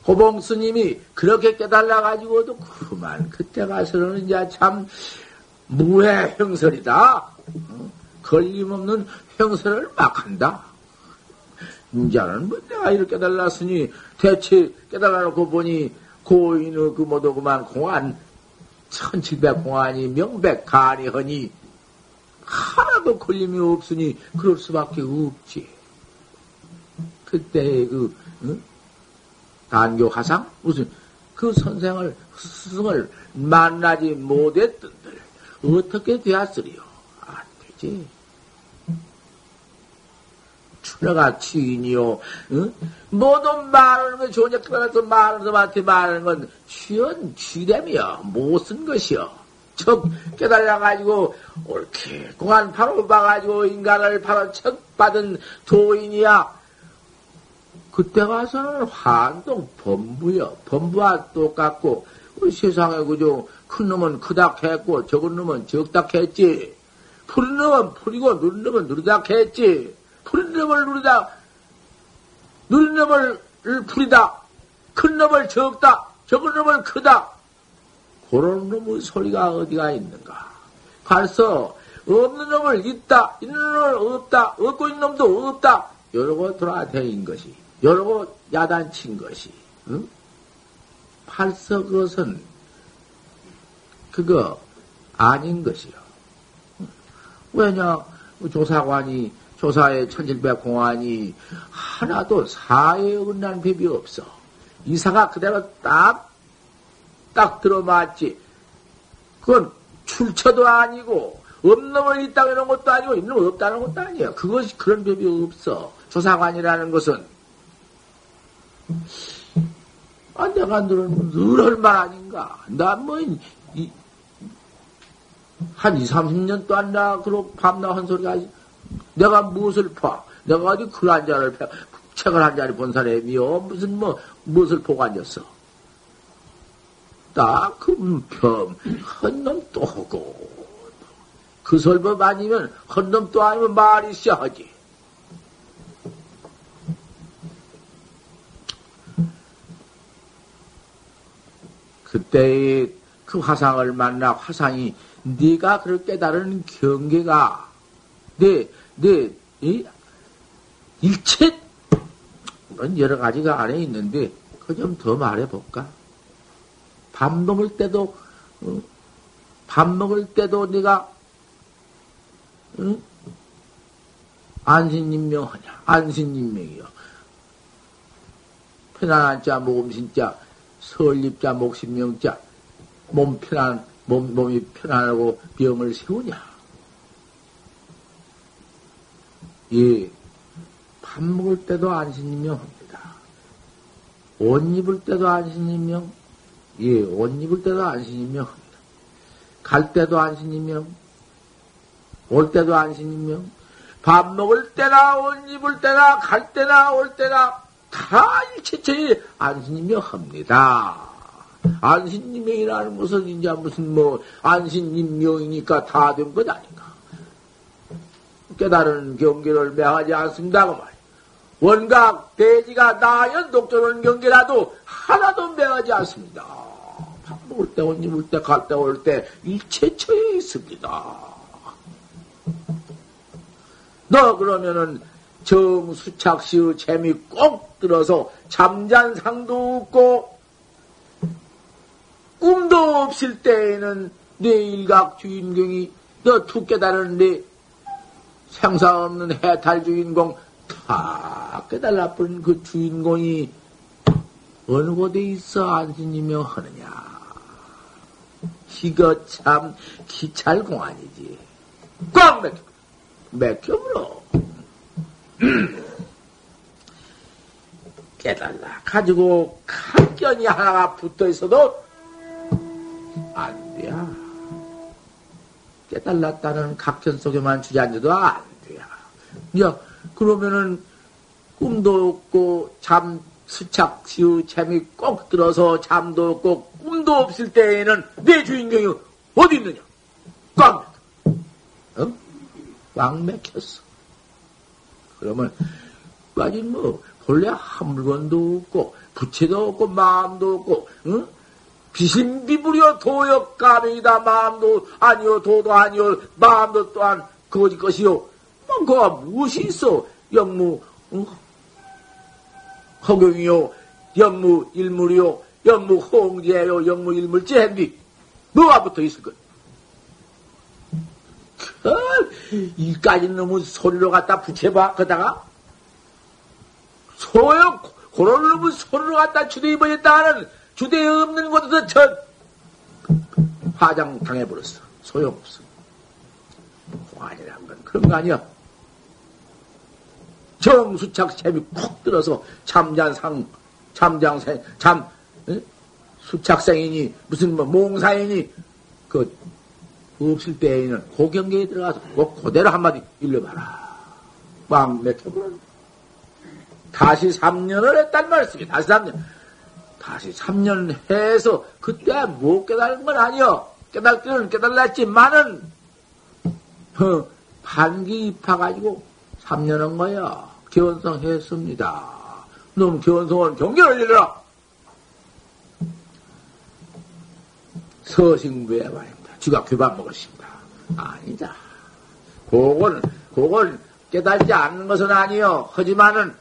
호봉 스님이 그렇게 깨달아 가지고도 그만 그때 가서는 이제 참 무해 형설이다. 어? 걸림없는 형설을 막 한다. 이제는 뭐 내가 이렇게 깨달았으니 대체 깨달아 놓고 보니 고인의 그 모두 그만 공안 천칠백 공안이 명백가니 허니 하나도 걸림이 없으니 그럴 수밖에 없지. 그때 그 응? 단교 화상 무슨 그 선생을 스승을 만나지 못했던들 어떻게 되었으리요? 안 되지. 추나가 취인이요. 응? 모든 말하는 건 좋으냐 그래서 말하는 사람한테 말하는 건 취연 취됨이여 못쓴 것이여. 척 깨달아가지고 옳게 공안 바로 봐가지고 인간을 바로 척 받은 도인이야. 그때 가서는 환동 범부여. 범부와 똑같고 우리 세상에 그저 큰 놈은 크다 했고 적은 놈은 적다 했지. 푸른 놈은 풀이고 누른 놈은 누르다 했지. 푸른 놈을 누르다 누른 놈을 풀이다. 큰 놈을 적다. 적은 놈을 크다. 그런 놈의 소리가 어디가 있는가? 가서 없는 놈을 있다, 있는 놈을 없다, 없고 있는 놈도 없다. 이러고 돌아다닌 것이, 이러고 야단친 것이, 응? 팔서 그것은 그거 아닌 것이요. 왜냐, 조사관이, 조사의 천칠백 공안이 하나도 사에 어긋난 법이 없어. 이사가 그대로 딱, 딱 들어맞지. 그건 출처도 아니고, 없는 놈을 있다고 이런 것도 아니고, 있는 놈 없다는 것도 아니야. 그것이 그런 법이 없어. 조사관이라는 것은. 아, 내가 너는 늘 얼마 아닌가. 난 뭐, 이, 한 2, 30년 또안 나, 그러고 밤나 한 소리가, 내가 무엇을 봐? 내가 어디 글 한 자를 펴, 책을 한 자를 본 사람이요? 무슨 뭐, 무엇을 보고 앉았어? 딱, 그, 편, 헌놈 또 하고. 그 설법 아니면, 헌놈 또 아니면 말이 있어야 하지. 그때 그 화상을 만나 화상이 네가 그렇게 깨달은 경계가 내, 내, 이, 일체, 뭐 여러 가지가 안에 있는데, 그 좀 더 말해 볼까? 밥 먹을 때도, 어? 밥 먹을 때도 네가, 응? 안신인명하냐? 안신인명이요. 편안한 자, 모금신 자, 설립자, 목신명 자, 몸 편안, 몸, 몸이 편안하고 병을 세우냐? 예, 밥 먹을 때도 안신이명 합니다. 옷 입을 때도 안신이명, 예, 옷 입을 때도 합니다. 갈 때도 안신이명, 올 때도 안신이명, 밥 먹을 때나 옷 입을 때나 갈 때나 올 때나 다 일체처에 안신이명 합니다. 안신님명이라는 것은 이제 무슨 뭐 안신님 명이니까 다 된 것 아닌가. 깨달은 경계를 매하지 않습니다. 그 말이야. 원각 대지가 나연 독존은 경계라도 하나도 매하지 않습니다. 밥 먹을 때, 옷 입을 때, 갈 때, 올 때, 일체처에 있습니다. 너 그러면은 정수착시의 재미 꼭 들어서 잠잔상도 없고 꿈도 없을 때에는 내 일각 주인공이 너툭 깨달았는데 생사 없는 해탈 주인공 다 깨달아버린 그 주인공이 어느 곳에 있어 안신이며 하느냐. 이거 참 기찰공안이지. 꽉 맥혀. 맥혀물어. 깨달라. 가지고 각견이 하나가 붙어 있어도 안 돼. 깨달았다는 각견 속에만 주저앉아도 안 돼요. 야, 그러면은 꿈도 없고 잠 수착 시우 재미 꼭 들어서 잠도 없고 꿈도 없을 때에는 내 주인공이 어디 있느냐? 꽉, 어? 꽉 맥혔어. 그러면 빠진 뭐 본래 한 물건도 없고 부채도 없고 마음도 없고 응? 비신비불이여 도역 가명이다 마음도 아니요 도도 아니요 마음도 또한 거짓 것이요 뭐 그가 무엇이 있어 영무 응? 허경이요 영무 일물이요 영무 홍제요 영무 일물제 했니 뭐가 붙어 있을 거야? 이까지 놈은 소리로 갖다 붙여봐. 거다가 소용 그런 놈은 소리로 갖다 주대 입어졌다 하는 주대에 없는 곳에서 전 화장 당해버렸어. 소용없어. 공안이란 건 그런 거 아니야. 정수착 샘이 콕 들어서 참장생 참 에? 수착생이니 무슨 뭐 몽사이니 그 없을 때에는 고경계에 들어가서 꼭 그대로 한마디 일러봐라. 막 맥혀버려. 다시 3년을 했단 말씀이 다시 3년. 다시 3년 해서 그때 못 깨달은 건 아니여. 깨달 때는 깨달았지만은 어, 반기 입혀가지고 3년 한 거야. 견성했습니다. 놈 견성은 경계를 일러라. 서신부에 말입니다. 쥐가 괴밥 먹었습니다. 아니다. 그걸, 그걸 깨달지 않는 것은 아니요. 하지만은,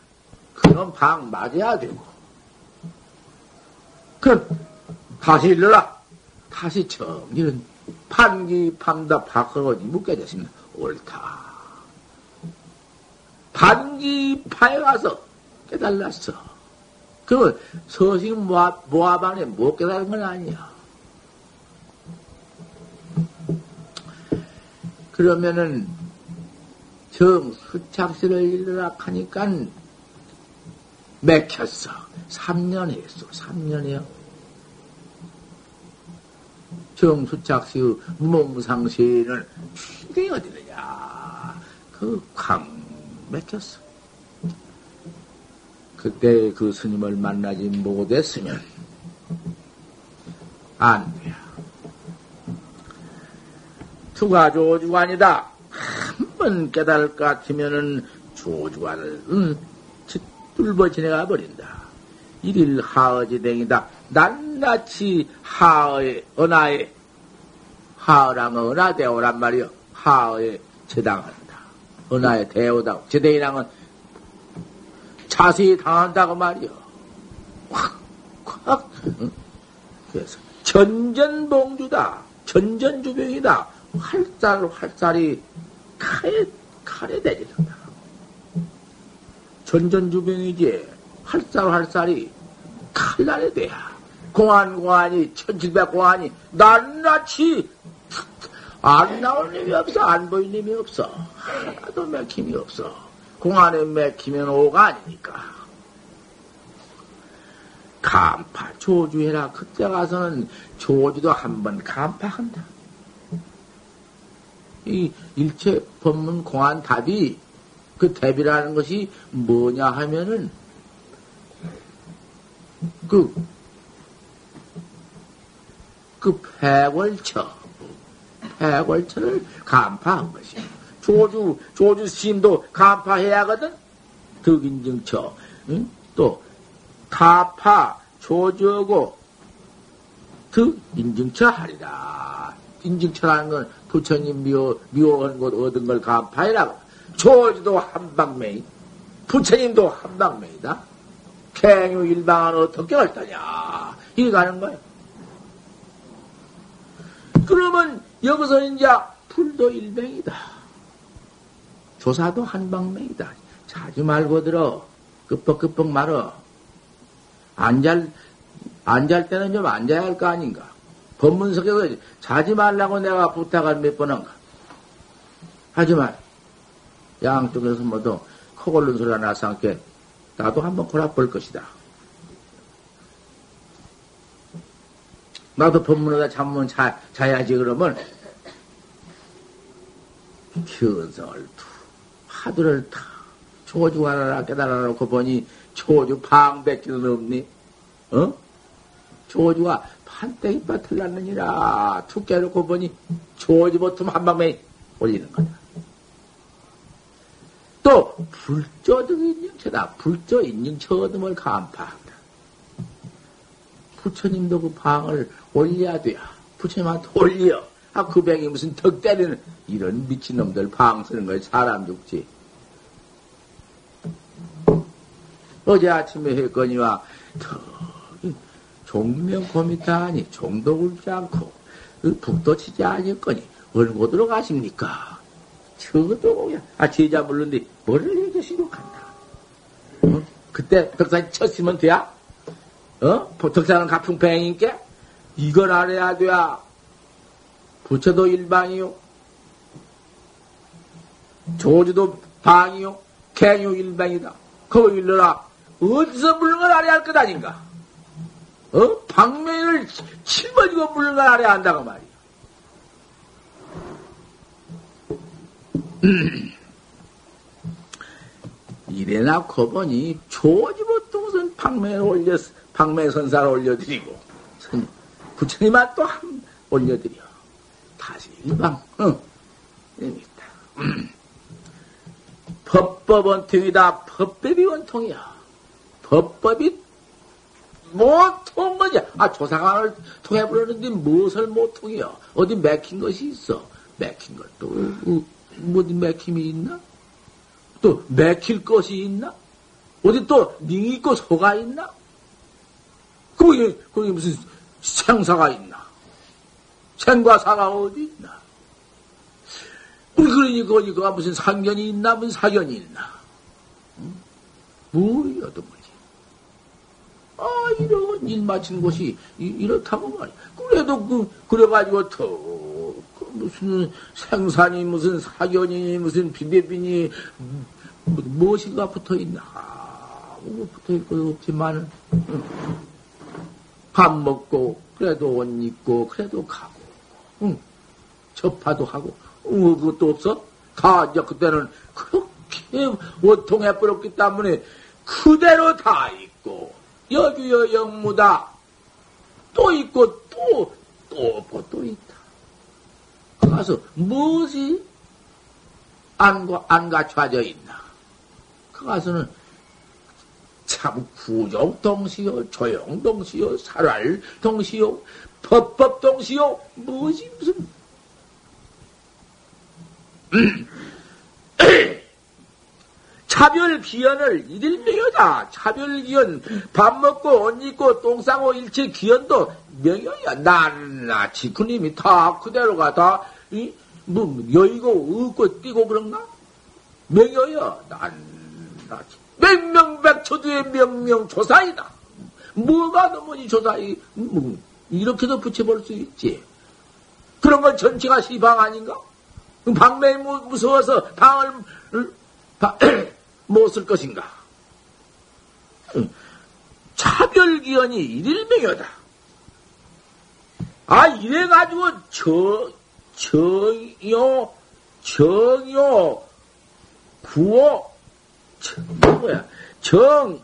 그놈 방 맞아야 되고. 그, 다시 일러라. 다시 정리는 판기 판다 바꿔가지 묶여졌습니다. 옳다. 반기파에 가서 깨달았어. 그 서식 모압, 모압안에 못 깨달은 건 아니야. 그러면은 정 수착시를 일러라 하니까 맥혔어. 3년 했어. 3년이요. 정수착시의 무몽상시는 충격이 어디느냐. 그 광 맥혔어. 그때 그 스님을 만나지 못했으면 안 돼. 투가 조주관이다. 한 번 깨달을 것 같으면은 조주관을 응, 뚫어 지내가 버린다. 일일 하어지댕이다. 낱낱이 하어의 언하에 하어랑 언하대오란 말이요. 하어에 제당한다. 은하에 대오다. 제대인랑은 자세히 당한다고 말이요. 확, 확. 그래서 전전봉주다. 전전주병이다. 활살, 활살이 칼에, 칼에 대지른다. 전전주병이지. 활살, 활살이 칼날에 대야. 공안, 공안이, 천칠백 공안이 낱낱이 안 나올 힘이 없어. 안 보일 힘이 없어. 하나도 맥힘이 없어. 공안에 맥히면 오가 아니니까. 간파, 조주해라. 그때 가서는 조주도 한 번 간파한다. 이 일체 법문 공안 답이 그 대비라는 것이 뭐냐 하면은 그, 그 패월처. 해골처를 간파한 것이야. 조주, 조주 스님도 간파해야 하거든? 덕인증처, 응? 또, 타파, 조주하고, 덕인증처 하리라. 인증처라는 건 부처님 미워, 미워한 것 얻은 걸 간파해라. 조주도 한방매이, 부처님도 한방매이다. 갱유 일방은 어떻게 할 거냐. 이게 가는 거야. 그러면 여기서 이제 불도 일병이다. 조사도 한방맹이다. 자지 말고 들어. 급벅급벅 말어. 안잘 때는 좀 앉아야 할 거 아닌가. 법문석에서 자지 말라고 내가 부탁을 몇번 한가. 하지만, 양쪽에서 모두 코골른 소리가 나서 함께 나도 한번 골아볼 것이다. 나도 법문에다 잠문 자, 자야지 그러면 견성을 하두를 다 조주 하나라 깨달아 놓고 보니 조주 방백기는 없니? 어? 조주가 판때기 밭을 났느니라 툭 깨놓고 보니 조주 보통 한 방에 올리는 거다. 또 불조 등 인증체다. 불조 인증처 얻음을 간파한다. 부처님도 그 방을 올려야 돼야. 부처님한테 올려. 아, 그 병이 무슨 덕 때리는 이런 미친놈들 방 쓰는 거에 사람 죽지. 어제 아침에 했거니와 종명 고미다니 종도 울지 않고 그 북도 치지 않을거니 얼고 들어 가십니까? 저도 그냥 아 제자 물론데 뭐를 해주시고 간다. 어? 그때 덕산 쳤으면 돼야? 어? 덕산은 가풍뱅인께 이걸 알아야 돼야. 부처도 일방이요. 조주도 방이요. 개유 일방이다. 그거 일러라. 어디서 물는 걸 알아야 할 것 아닌가? 어? 칠번지고 물는 걸 알아야 한다고 말이야. 이래나 커보니 조지부터 무슨 방면에 올려, 방면 선사를 올려드리고, 부처님만 또 한 올려드려. 다시 일방, 응. 재밌다. 법법 원통이다. 법법이 원통이야. 법법이 못통 거지. 아, 조상을 통해 부르는데 무엇을 못 통해요? 어디 맥힌 것이 있어. 맥힌 것도, 어, 어디 맥힘이 있나? 또 맥힐 것이 있나? 어디 또 닝이 있고 소가 있나? 거기, 거기 무슨 생사가 있나? 생과 사가 어디 있나? 우리 그러니 거기가 무슨 상견이 있나? 무슨 사견이 있나? 응? 뭐여도 뭐지? 아, 이런 일 마친 곳이 이, 렇다고 말이야. 그래도 그, 그래가지고 더, 그 무슨 생산이 무슨 사견이 무슨 비대비니 뭐, 무엇인가 붙어 있나? 아무 붙어 있고 없지만, 밥 먹고, 그래도 옷 입고, 그래도 가고, 응. 접하도 하고, 응, 그것도 없어? 다, 이제 그때는 그렇게 원통해 버렸기 때문에 그대로 다 있고, 여기여 영무다. 또 있고, 또, 또 없고, 또 있다. 가서 무엇이 안, 안 갖춰져 있나? 그 가서는 참 구정동시요, 조용 동시요, 살활 동시요, 법법 동시요, 무엇이 무슨 차별 기연을 이일명여다 차별 기연, 밥 먹고 옷 입고 똥 싸고 일체 기연도 명여야. 난나 지크님이 다 그대로가 다, 이, 뭐, 여의고, 없고, 뛰고 그런가? 명여야. 난, 나, 맹명백초두의 명명조사이다. 뭐가 너무니 조사이, 뭐, 이렇게도 붙여볼 수 있지. 그런 건 전체가 시방 아닌가? 방맹이 무서워서 방을, 못쓸 것인가? 차별기원이 일일명여다. 아, 이래가지고, 저, 정요, 정요, 구호, 정, 뭐야, 정,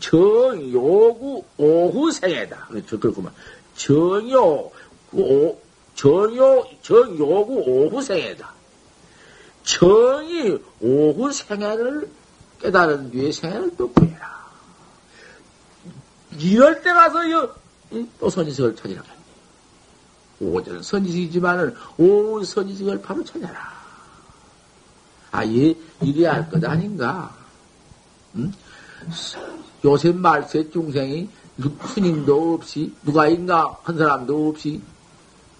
정, 요구, 오후생애다. 그렇구만. 정요, 오, 정요, 정요구, 오후생애다. 정이 오후생애를 깨달은 뒤에 생애를 또 구해라. 이럴 때 가서 또 선지식을 찾으라. 오전은 선지식이지만은 오후 선지식을 바로 찾아라. 아, 예, 이래야 할 것 아닌가? 응? 요새 말세 중생이 스님도 없이, 누가 인가 한 사람도 없이,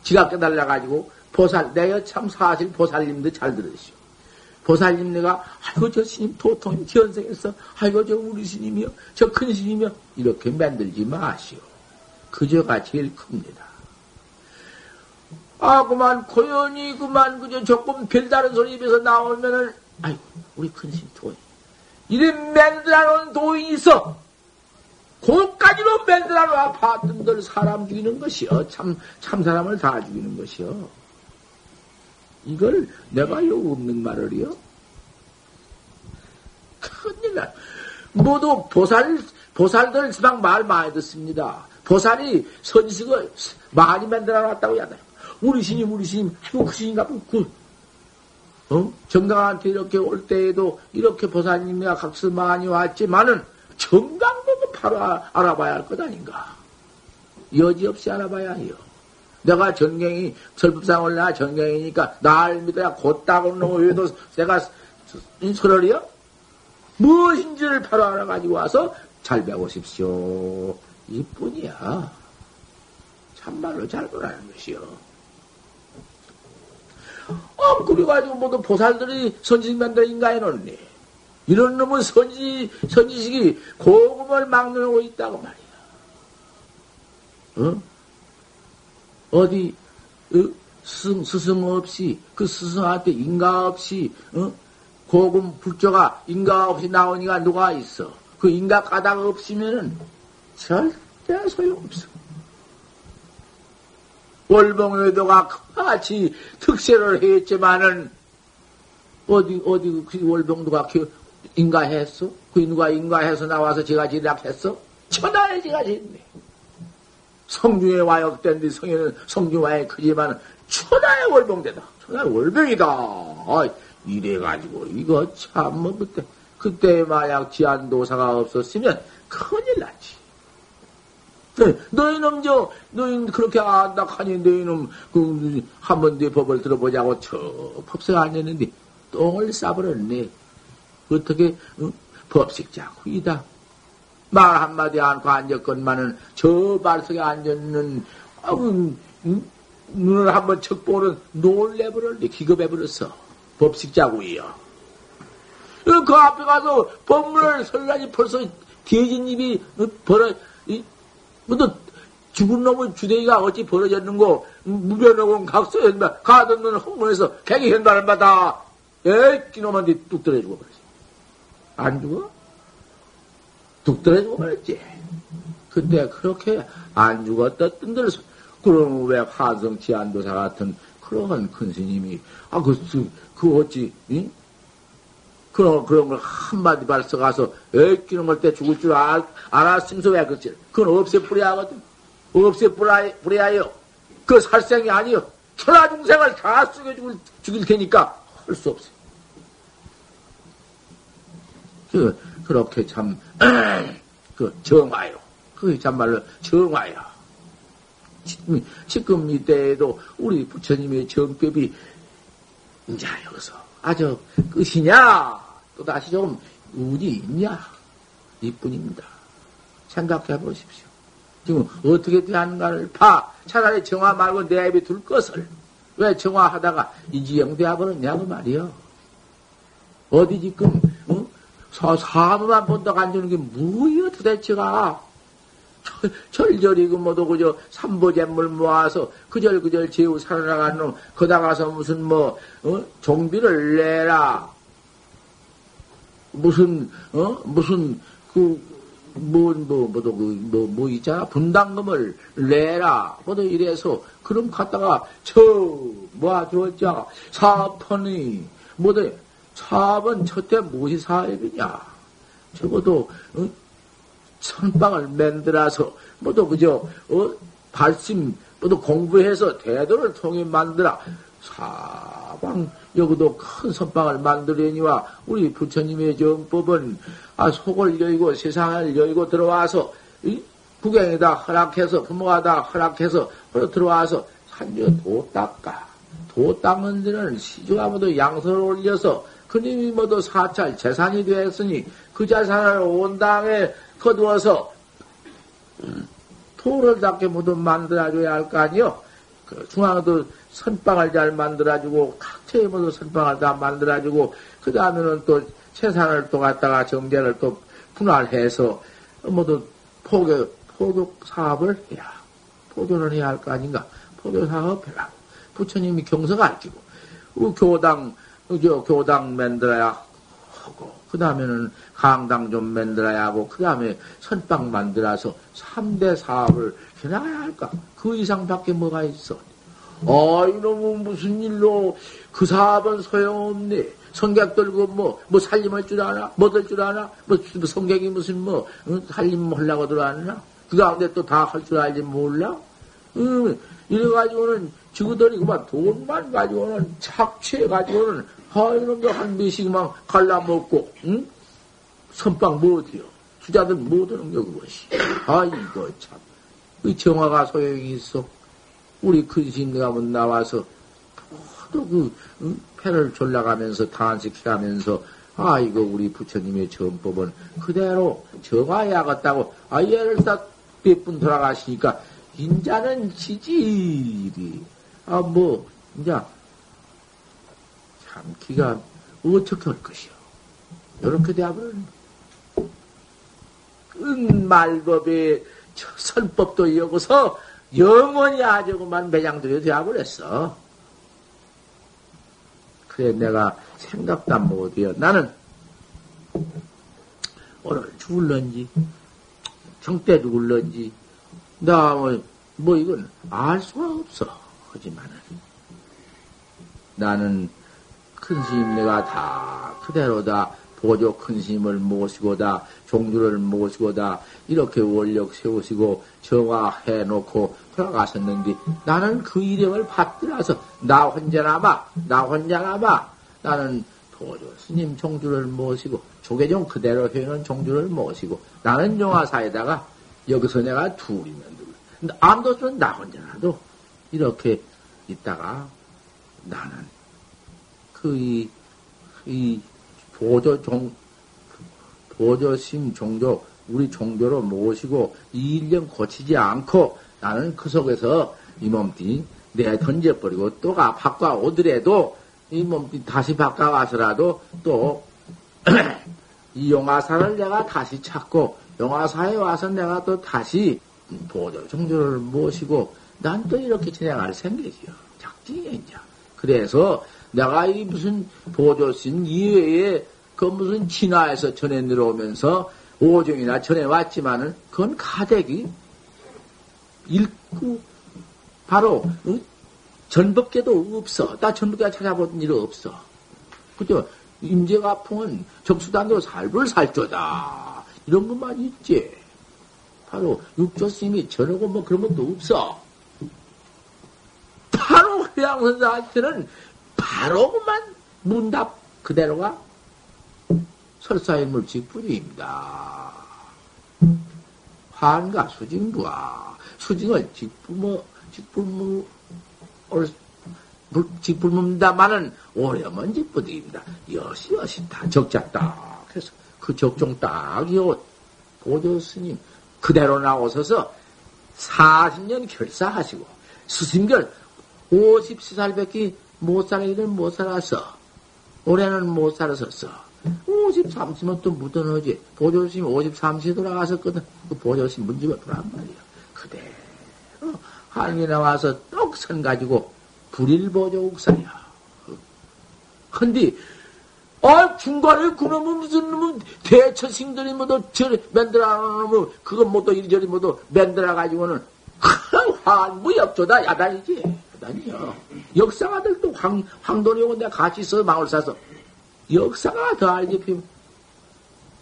지가 깨달아가지고, 보살, 내가 참 사실 보살님도 잘 들으시오. 보살님 내가 아이고 저 스님 도통님 지연생했어 아이고 저 우리 스님이요 저 큰 스님이요 이렇게 만들지 마시오. 그저가 제일 큽니다. 아 그만 고연히 그만 그저 조금 별다른 소리 입에서 나오면은 아이고 우리 큰 스님 도인. 이런 맨들하는 도인이 있어. 그까지로 맨들하러 봤던들 사람 죽이는 것이요 참참 사람을 다 죽이는 것이요 이걸 내가 요 없는 말을요? 큰일 나. 모두 보살, 보살들 지방 말 많이 듣습니다. 보살이 선식을 많이 만들어 놨다고 하잖아요. 우리 스님, 우리 스님, 아이고, 그 스님 같은, 그, 어? 정강한테 이렇게 올 때에도 이렇게 보살님이가 각서 많이 왔지만은 정강보고 바로 알아봐야 할 것 아닌가. 여지없이 알아봐야 해요. 내가 전경이, 설법상을 나 전경이니까 날 믿어야 곧다고 놈의 왜도 내가 설을이요? 무엇인지를 바로 알아가지고 와서 잘 배우십시오. 이뿐이야. 참말로 잘 보라는 것이요. 어, 그래가지고 모두 보살들이 선지식만들 인가해 놓니. 이런 놈은 선지, 선지식이 고금을 막는 있다고 말이야. 어? 어디, 어? 스승, 스승 없이, 그 스승한테 인가 없이, 어? 고금 불조가 인가 없이 나오니까 누가 있어? 그 인가 까닭 없으면은 절대 소용없어. 월봉외도가 같이 특세를 했지만은 어디 어디 그 월봉 누가 인가했어? 그 누가 인가해서 나와서 제가 지락했어? 천하에 제가 지네. 성중에 와역된 뒤 성에는 성중 와역 크지만 천하의 월봉대다. 천하의 월병이다. 아, 이래가지고 이거 참 뭐 그때 그때 만약 지안도사가 없었으면 큰일 났지. 네, 너희놈 저 너희 그렇게 안다 하니 너희놈 그 한번 뒤에 법을 들어보자고 저 법세가 앉았는데 똥을 싸버렸네. 어떻게 응? 법식자 후이다. 말 한마디 않고 앉았건만은 저 발석에 앉았는 응? 눈을 한번 척 보는 놀래버렸네. 기겁해버렸어. 법식자구이요. 그 앞에 가서 법문을 설라지 벌써 뒤진 입이 벌어, 뭐또 죽은 놈의 주대기가 어찌 벌어졌는고, 무변하고 각서에 가던 놈은 홍문에서 객이 현발을 받아, 에이, 끼놈한테 뚝 떨어지고 그러지. 안 죽어? 뚝 떨어지고 그랬지. 근데 그렇게 안 죽었다 뜬들, 그럼 왜 화성치 안도사 같은 그러한 큰 스님이, 아, 그, 어찌, 응? 그런, 그런 걸 한마디 발써 가서, 애끼는 걸 때 죽을 줄 알, 알았으면서 왜 그랬지? 그건 없애뿌려야 하거든. 없애뿌려야, 그 살생이 아니요. 천하 중생을 다 쏘게 죽을, 죽일 테니까 할 수 없어. 그, 그렇게 참, 그, 정화요. 그게 참말로 정화야. 지금 이때에도 우리 부처님의 정법이 이제 여기서 아주 끝이냐? 또다시 조금 운이 있냐? 이뿐입니다. 생각해 보십시오. 지금 어떻게 대하는가를 봐. 차라리 정화 말고 내 입에 둘 것을. 왜 정화하다가 이지영 되어버렸냐고 말이요. 어디 지금, 어? 사무만 본다고 앉는 게 뭐여 도대체가. 절절히 그 뭐도 그저 삼보잼물 모아서 그절 그절 제우 살아나간 놈 거다 가서 무슨 뭐 어? 종비를 내라 무슨 어 무슨 그 뭐 뭐 뭐도 그 뭐뭐 뭐 있잖아 분담금을 내라 뭐도 이래서 그럼 갔다가 저 모아주었자 사업하니 뭐도 사업은 첫째 무엇이 사업이냐? 적어도 어? 선방을 만들어서 모두 그저 어? 발심 모두 공부해서 대도를 통해 만들어. 사방 여기도 큰 선방을 만들려니와 우리 부처님의 정법은 아 속을 여의고 세상을 여의고 들어와서 이? 구경에다 허락해서 부모가다 허락해서 들어와서 산주 도 닦아. 도 닦는 데는 시주가 모두 양서를 올려서 그님이 모두 사찰 재산이 되었으니 그 재산을 온 다음에 거두어서 토를 닦게 모두 만들어줘야 할 거 아니요. 그 중앙도 선빵을 잘 만들어주고 각처에 모두 선빵을 다 만들어주고 그 다음에는 또 세상을 또 갖다가 정제를 또 분할해서 모두 포교 포교 사업을 해야 포교를 해야 할 거 아닌가 포교 사업 해라 부처님이 경서 가르치고 교당 저 교당 만들어야 하고 그 다음에는 강당 좀 만들어야 하고, 그 다음에 선빵 만들어서 3대 사업을 해나가야 할까? 그 이상밖에 뭐가 있어? 아, 이놈은 무슨 일로 그 사업은 소용없네. 성격 들고 뭐, 뭐 살림할 줄 아나? 뭐 될 줄 아나? 뭐, 뭐 성격이 무슨 뭐, 응? 살림 하려고 들어왔나? 그 가운데 또 다 할 줄 알지 몰라? 응, 이래가지고는 지구들이 그만 돈만 가지고는 착취해 가지고는 아, 이놈도 한 미씩만 갈라먹고, 응? 선빵 못해요. 주자들 못하는 게 그것이. 아, 이거 참. 이 정화가 소용이 있어. 우리 큰 스님네가 뭐 나와서 또 그, 응? 패를 졸라가면서 탄식해가면서 아 이거 우리 부처님의 전법은 그대로 정화해야겠다고 아 얘를 딱몇분 돌아가시니까 인자는 지질이 아뭐 인자 참 기가 어떻게 할 것이요 이렇게 되어버리는 은말법의 선법도 여기서 영원히 아주 그만 매장들이 되어버렸어. 그래, 내가 생각도 안 못해요. 나는 오늘 죽을런지, 정때 죽을런지, 나, 뭐, 뭐, 이건 알 수가 없어. 하지만은, 나는 큰 스님 내가 다 그대로다. 보조 큰 스님을 모시고다. 종주를 모시고다. 이렇게 원력 세우시고 정화해 놓고 돌아가셨는데 나는 그 이름을 받들어서 나 혼자나마 나 혼자나마 나는 도조 스님 종주를 모시고 조계종 그대로 해놓은 종주를 모시고 나는 영화사에다가 여기서 내가 둘이면 둘 아무도 나 혼자라도 이렇게 있다가 나는 그 이 이 보조 종 보조심 종조 우리 종교로 모시고 이 일령 고치지 않고 나는 그 속에서 이 몸띠 내 던져버리고 또 가 바꿔 오더라도 이 몸띠 다시 바꿔 와서라도 또 이 용화사를 내가 다시 찾고 용화사에 와서 내가 또 다시 보조 종조를 모시고 난 또 이렇게 진행할 생각이요. 작정이야, 이제. 그래서 내가 이 무슨 보조신 이외에 그 무슨 진화에서 전해 내려오면서 오종이나 전해 왔지만은 그건 가대기 읽고 바로 응? 전법계도 없어. 나 전법계 찾아본 일 없어. 그죠? 임재가풍은 적수단으로 살불 살조다. 이런 것만 있지. 바로 육조스님이 전하고 뭐 그런 것도 없어. 바로 회양선사한테는 바로 그만 문답 그대로가 설사인물 직분입니다. 환과 수징부와 수징을 직부모, 직불무, 직불문다마는 오래먼 직부입니다. 여시 여시 다 적작다. 그래서 그 적종 딱이요. 보조 스님 그대로 나오셔서 40년 결사하시고 스승결 50살밖에 못 살기를 못 살았어. 올해는 못 살았었어. 53시면 또 묻어넣지. 보조심 53시 돌아갔었거든. 그 보조심 돌아간 말이야. 그대로 한이 나와서 떡선 가지고 불일보조 옥사야. 근데 아, 중간에 그놈은 무슨 놈은 대처싱들이 뭐도 저리 만들어 놓으면 그건 뭐도 이리저리 뭐도 만들어 가지고는 환무역조다 야단이지. 야단이요. 역사가들도 황, 황돈이 오고 내가 같이 써 마을 사서 역사가 더 알게 피면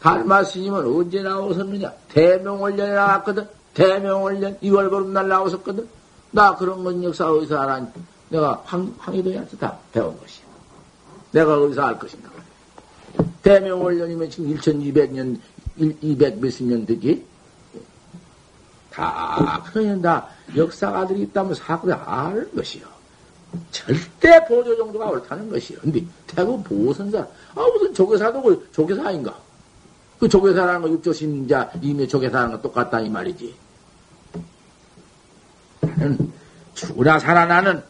달마 스님은 언제 나오셨느냐? 대명월년에 나왔거든. 대명월년 2월 보름날 나오셨거든. 나 그런 건 역사 어디서 알았니? 내가 황, 황희도한테 다 배운 것이야. 내가 어디서 알 것인가? 대명월년이면 지금 1200년, 200 몇십 년 되지? 다, 그러니 다 역사가들이 있다면 사고를 알 것이요. 절대 보조 정도가 옳다는 것이요. 근데 태국 보선사, 아, 무슨 조계사도 그 조계사인가? 그거 육조신자 이미 조계사라는 거 똑같다 이 말이지. 나는 죽으나 살아나는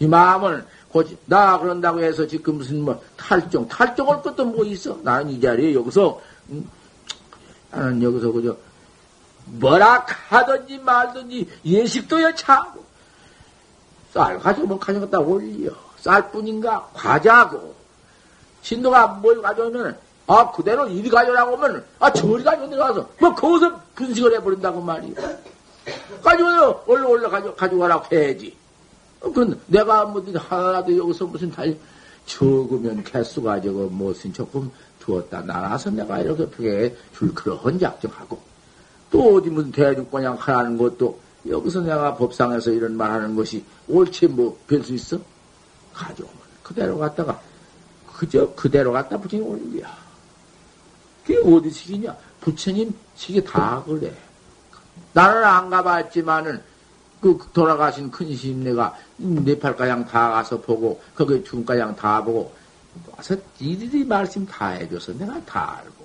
이 마음을 고지, 나 그런다고 해서 지금 무슨 뭐 탈종, 탈종할 것도 뭐 있어? 나는 이 자리에 여기서, 음, 나는 여기서 그저 뭐라 하든지 말든지 예식도 여차하고 쌀 가져오면 가져갔다 올려 쌀뿐인가? 과자고. 신도가 뭘 가져오면 아 그대로 이리 가져오라고 하면 아 저리 가져 내려가서 뭐 거기서 분식을 해버린다고 말이야 가져와요. 얼른 올라 가져 가져가라고 해야지. 어, 그럼 내가 뭐 하나라도 여기서 무슨 달 적으면 개수가 저거 무슨 조금 두었다 나가서 내가 이렇게 벽에 줄 그런 작정하고 또 어디 무슨 대중권양 하라는 것도 여기서 내가 법상에서 이런 말 하는 것이 옳지 뭐 별 수 있어? 가져오면 그대로 갔다가 그저 그대로 갖다 부처님 올려. 그게 어디 식이냐? 부처님 식이 다 그래. 나는 안 가봤지만은 그 돌아가신 큰 스님네가 네팔가양 다 가서 보고 거기 중가양 다 보고 와서 이들이 말씀 다 해줘서 내가 다 알고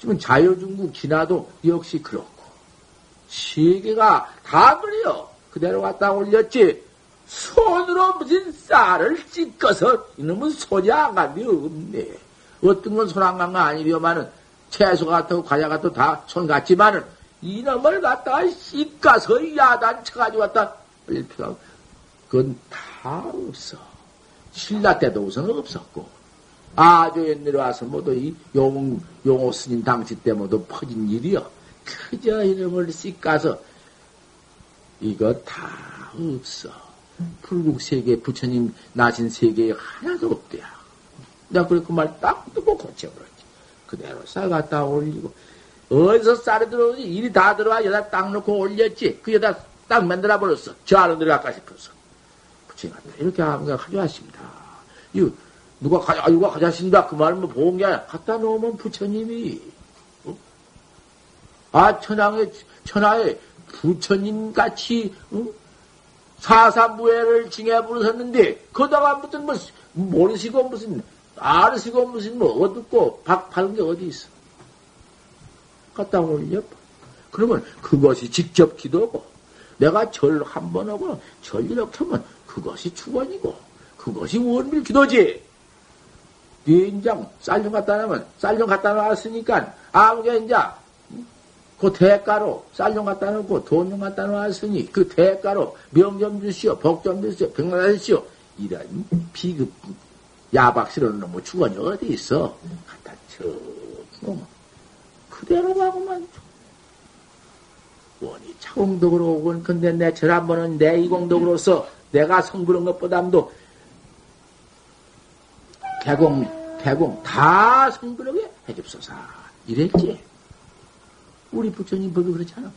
지금 자유중국 지나도 역시 그렇고 세계가 다 그래요. 그대로 갖다 올렸지. 손으로 무슨 쌀을 찢어서 이놈은 손이 안 간데 없네. 어떤 건 손 안 간 거 아니려마는 채소 같고 과자 같고 다 손 같지만은 이놈을 갖다가 씻가서 야단 쳐가지고 왔다 올릴 필요가 그건 다 없어. 신라 때도 우선 없었고 아주 옛날에 와서 모두 이 용, 용호 스님 당시 때 모두 퍼진 일이여. 그저 이름을 씻가서 이거 다 없어. 불국 세계 부처님 나신 세계에 하나도 없대야. 내가 그래 그말 딱 듣고 고쳐버렸지. 그대로 쌀 갖다 올리고 어디서 쌀이 들어오지 일이 다 들어와 여기다 딱 놓고 올렸지. 그 여기다 딱 만들어 버렸어. 저 안으로 들어갈까 싶어서. 부처님 이렇게 하면 가져왔습니다. 이거 누가 가져, 아, 누가 가져왔습니다. 그 말은 뭐 보은 게 아니라 갖다 놓으면 부처님이 어? 아 천황의 천하의 부처님 같이 어? 사사무예를 징해 부르셨는데 거다가 무슨 뭐 모르시고 무슨 아르시고 무슨 뭐 어둡고 박 파는 게 어디 있어? 갖다 올려. 그러면 그것이 직접 기도고 내가 절 한 번 하고 절 이렇게 하면 그것이 축원이고 그것이 원밀 기도지. 인장 쌀좀 갖다 놓으면 쌀 좀 갖다 놨으니까 아무게 이제 그 대가로 쌀 좀 갖다 놓고 돈 좀 갖다 놨으니 그 대가로 명 좀 주시오, 복 좀 주시오, 병만 하시오. 이런 비급 야박스러운 놈의 주원이 어디 있어? 갖다 쳐. 놈. 그대로 가고만 원이 차공덕으로 오건 근데 내 절 한 번은 내 이공덕으로서 내가 성부른 것보담도 개공, 개공 다 성부르게 해줍소서. 이랬지. 우리 부처님 법이 그렇잖아.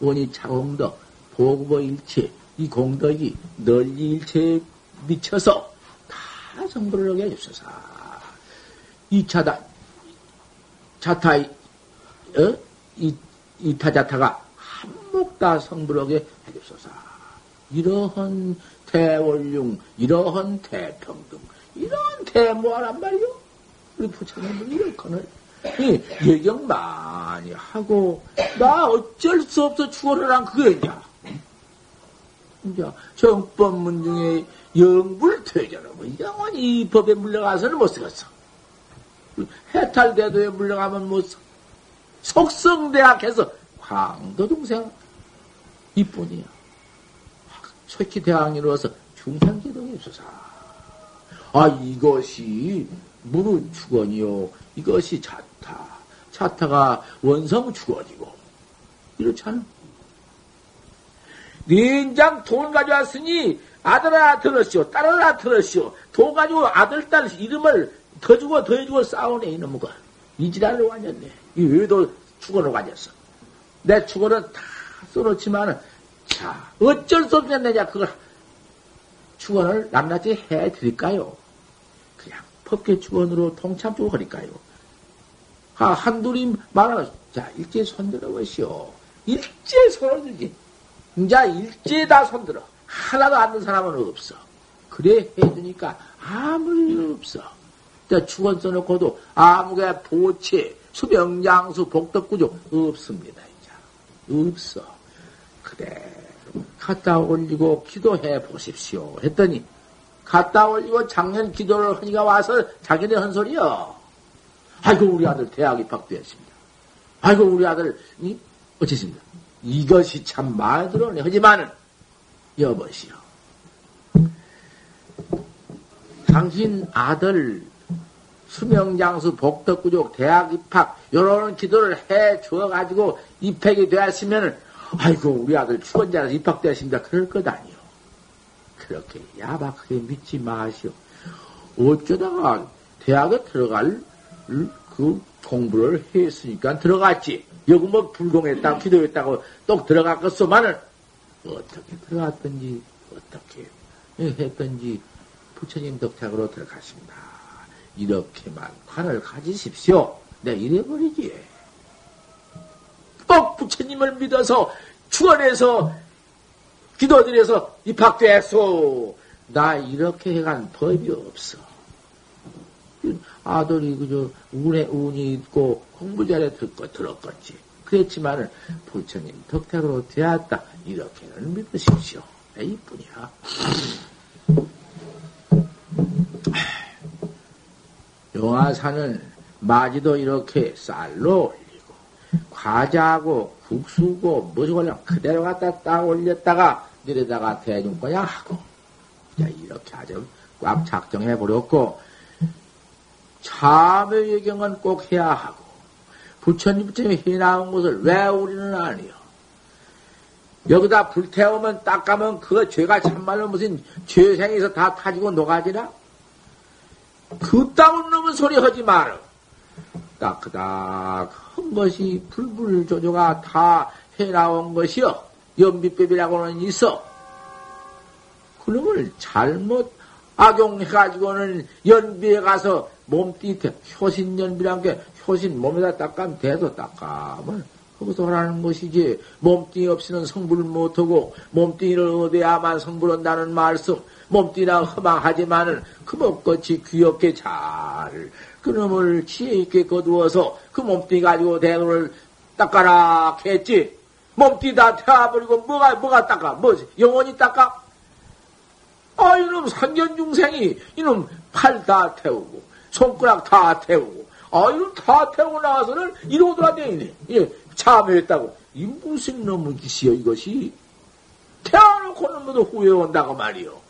원이 차공덕, 보급의 일체, 이 공덕이 널리 일체에 미쳐서 다 성불을 하게 해주소서. 이 차다, 자타, 어? 이, 이타자타가 한몫 다 성불하게 해주소서. 이러한 대원룡, 이러한 대평등, 이런 대모하란 말이요. 우리 부처님은 이렇거늘. 이 예경 많이 하고 나 어쩔 수 없어 죽어를 한 그거냐. 이제 정법문 중에 영불퇴잖아. 뭐 영원히 이 법에 물려가서는 못 쓰겠어. 해탈대도에 물려가면 못 써. 속성대학해서 광도동생 이뿐이야. 속히 대왕이로서 중상기동이 없어서. 아, 이것이 무릇 축원이요. 이것이 자타. 자타가 원성 축원이고. 이렇잖아. 닌장 돈 가져왔으니 아들아 들었시오. 딸아 들었시오. 돈 가지고 아들, 딸 이름을 더 주고 더 해주고 싸우네, 이놈과. 이 지랄로 가졌네. 이 외도 축원으로 가졌어. 내 축원은 다 써놓지만은, 자, 어쩔 수 없냐, 내냐, 그걸, 축원을 낱낱이 해 드릴까요? 그냥 법계 축원으로 통참적으로 하니까요. 아, 한둘이 말하면, 자, 일제 손들어 보시오. 일제 손을 들지. 이제 일제 다 손들어. 하나도 안는 사람은 없어. 그래 해주니까 아무 일 없어. 자, 축원 써놓고도 아무게 보채, 수명장수, 복덕구조 없습니다. 이제 없어. 그래 갖다 올리고 기도해 보십시오. 했더니 갖다 올리고 작년 기도를 하니까 와서 자기네 한 소리요. 아이고 우리 아들 대학 입학되었습니다. 아이고 우리 아들 이 어쨌습니다. 이것이 참 마음에 들어오네. 하지만은 여보시오. 당신 아들 수명장수 복덕구족 대학 입학 요런 기도를 해 주어가지고 입학이 되었으면은 아이고 우리 아들 추원자라서 입학되었습니다. 그럴 것 아니요. 그렇게 야박하게 믿지 마시오. 어쩌다가 대학에 들어갈 그 공부를 했으니까 들어갔지. 여기 뭐 불공했다고 기도했다고 또 들어갔겠소만은 어떻게 들어갔든지 어떻게 했든지 부처님 덕택으로 들어갔습니다. 이렇게만 관을 가지십시오. 내 이래버리지. 꼭 부처님을 믿어서 축원해서 기도드려서 입학됐소. 나 이렇게 해간 법이 없어. 아들이 그저 운에 운이 있고 공부 잘해 듣고 들었겠지. 그랬지만은 부처님 덕택으로 되었다. 이렇게는 믿으십시오. 이뿐이야. 영화사는 마지도 이렇게 쌀로 과자하고 국수고 무엇이 올려 그대로 갖다 딱 올렸다가 내려다가 대중과냥 하고 자 이렇게 아주 꽉 작정해 버렸고 참의 예경은 꼭 해야 하고 부처님 부처님이 해나온 것을 왜 우리는 아니요 여기다 불태우면 닦아면 그 죄가 참말로 무슨 죄생에서 다 타지고 녹아지나? 그따운 놈은 소리 하지 마라. 따크닥 한 것이 불불조조가 다 해나온 것이여. 연비법이라고는 있어. 그놈을 잘못 악용해가지고는 연비에 가서 몸띠 효신 연비란 게 효신 몸에다 닦으면 대도 닦으면 거기서 하라는 것이지 몸뚱이 없이는 성불을 못하고 몸뚱이를 얻어야만 성불한다는 말씀 몸뚱이나 허망하지만은 그목같이 귀엽게 잘 그놈을 지혜 있게 거두어서 그 몸뚱이 가지고 대노를 닦아라 했지 몸뚱이 다 태워버리고 뭐가 뭐가 닦아 뭐지 영원히 닦아 아 이놈 상견중생이 이놈 팔 다 태우고 손가락 다 태우고 아 이놈 다 태우고 나와서는 이러고 돌아다니네 예. 참여했다고. 이 무슨 놈의 짓이여, 이것이? 태어놓고는 모두 후회 온다고 말이요.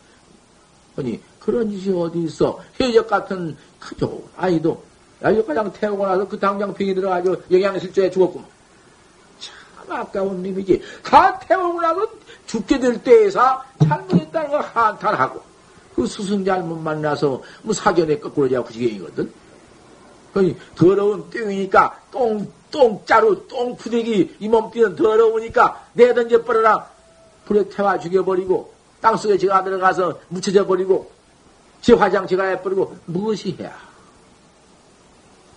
아니, 그런 짓이 어디 있어? 해적 같은 그 좋은 아이도, 야적가장 태우고 나서 그 당장 병이 들어가지고 영양실조에 죽었구만. 참 아까운 놈이지. 다 태우고 나서 죽게 될 때에서 잘못했다는 걸 한탄하고, 그 스승 잘못 만나서 뭐 사견에 거꾸로 그 지경이거든. 그니 더러운 똥이니까 똥 똥자루, 똥푸대기, 이 몸띠는 더러우니까 내던져 버려라. 불에 태워 죽여버리고, 땅속에 제가 들어가서 묻혀져 버리고, 제 화장 제가 해버리고, 무엇이 해야?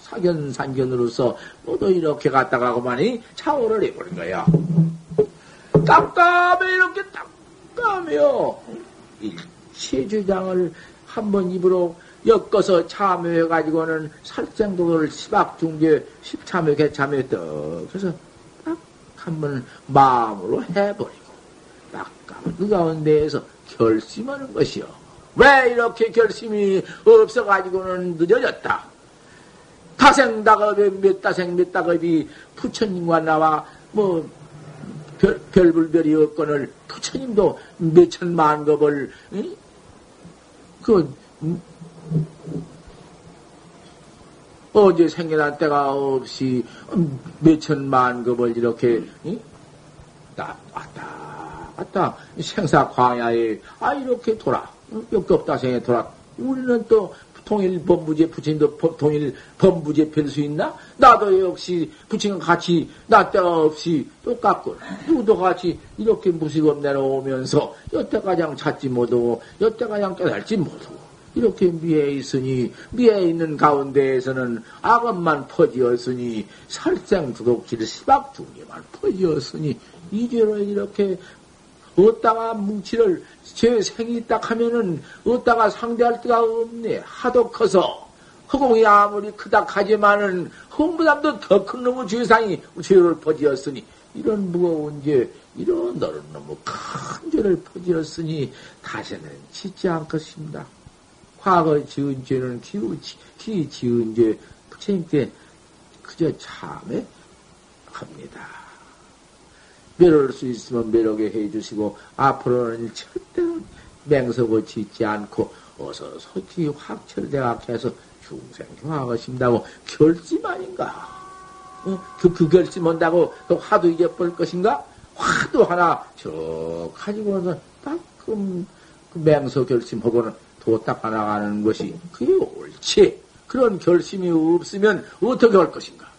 사견산견으로서 모두 이렇게 갔다가 고만이 차오를 해버린 거야. 깜깜해, 이렇게 깜깜해요. 일체 주장을 한번 입으로 엮어서 참여해가지고는 살생도를 시박 중계 십참여 개참여 떡 그래서 딱 한번 마음으로 해버리고 딱그 가운데에서 결심하는 것이요. 왜 이렇게 결심이 없어가지고는 늦어졌다. 다생다급에 몇 다생 몇 다급이 부처님과 나와 뭐 별, 별불별이 없거늘 부처님도 몇 천만 급을 응? 그 어제 생겨난 때가 없이 몇 천만 급을 이렇게 딱 왔다 왔다 생사 광야에 아 이렇게 돌아 역겁다생에 돌아 우리는 또 통일 법무제 부처님도 통일 법무제 별수 있나? 나도 역시 부처님 같이 나 때가 없이 똑같고 누구도 같이 이렇게 무식업 내려오면서 여태가장 찾지 못하고 여태가장 깨달지 못하고 이렇게 미에 있으니 미에 있는 가운데에서는 악업만 퍼지었으니 살생 두독질 시박 중계만 퍼지었으니 이제로 이렇게 어디다가 뭉치를 제 생이 딱 하면은 어디다가 상대할 데가 없네 하도 커서 허공이 아무리 크다 하지만은 허공보다도 더 큰 놈의 죄상이 죄를 퍼지었으니 이런 무거운 죄 이런 너른 너무 큰 죄를 퍼지었으니 다시는 짓지 않겠습니다. 과거 지은 죄는 기우치, 기 지은 죄 부처님께 그저 참에 합니다. 매를 수 있으면 매력에 해주시고 앞으로는 절대로 맹석을 짓지 않고 어서 솔직히 확철대학 해서 중생 교화하신다고 결심 아닌가? 어? 그, 그 결심 한다고 그 화도 잊어버릴 것인가? 화도 하나 저 가지고서 따끔 그 맹서 결심하고는 도 닦아 나가는 것이 그게 옳지. 그런 결심이 없으면 어떻게 할 것인가?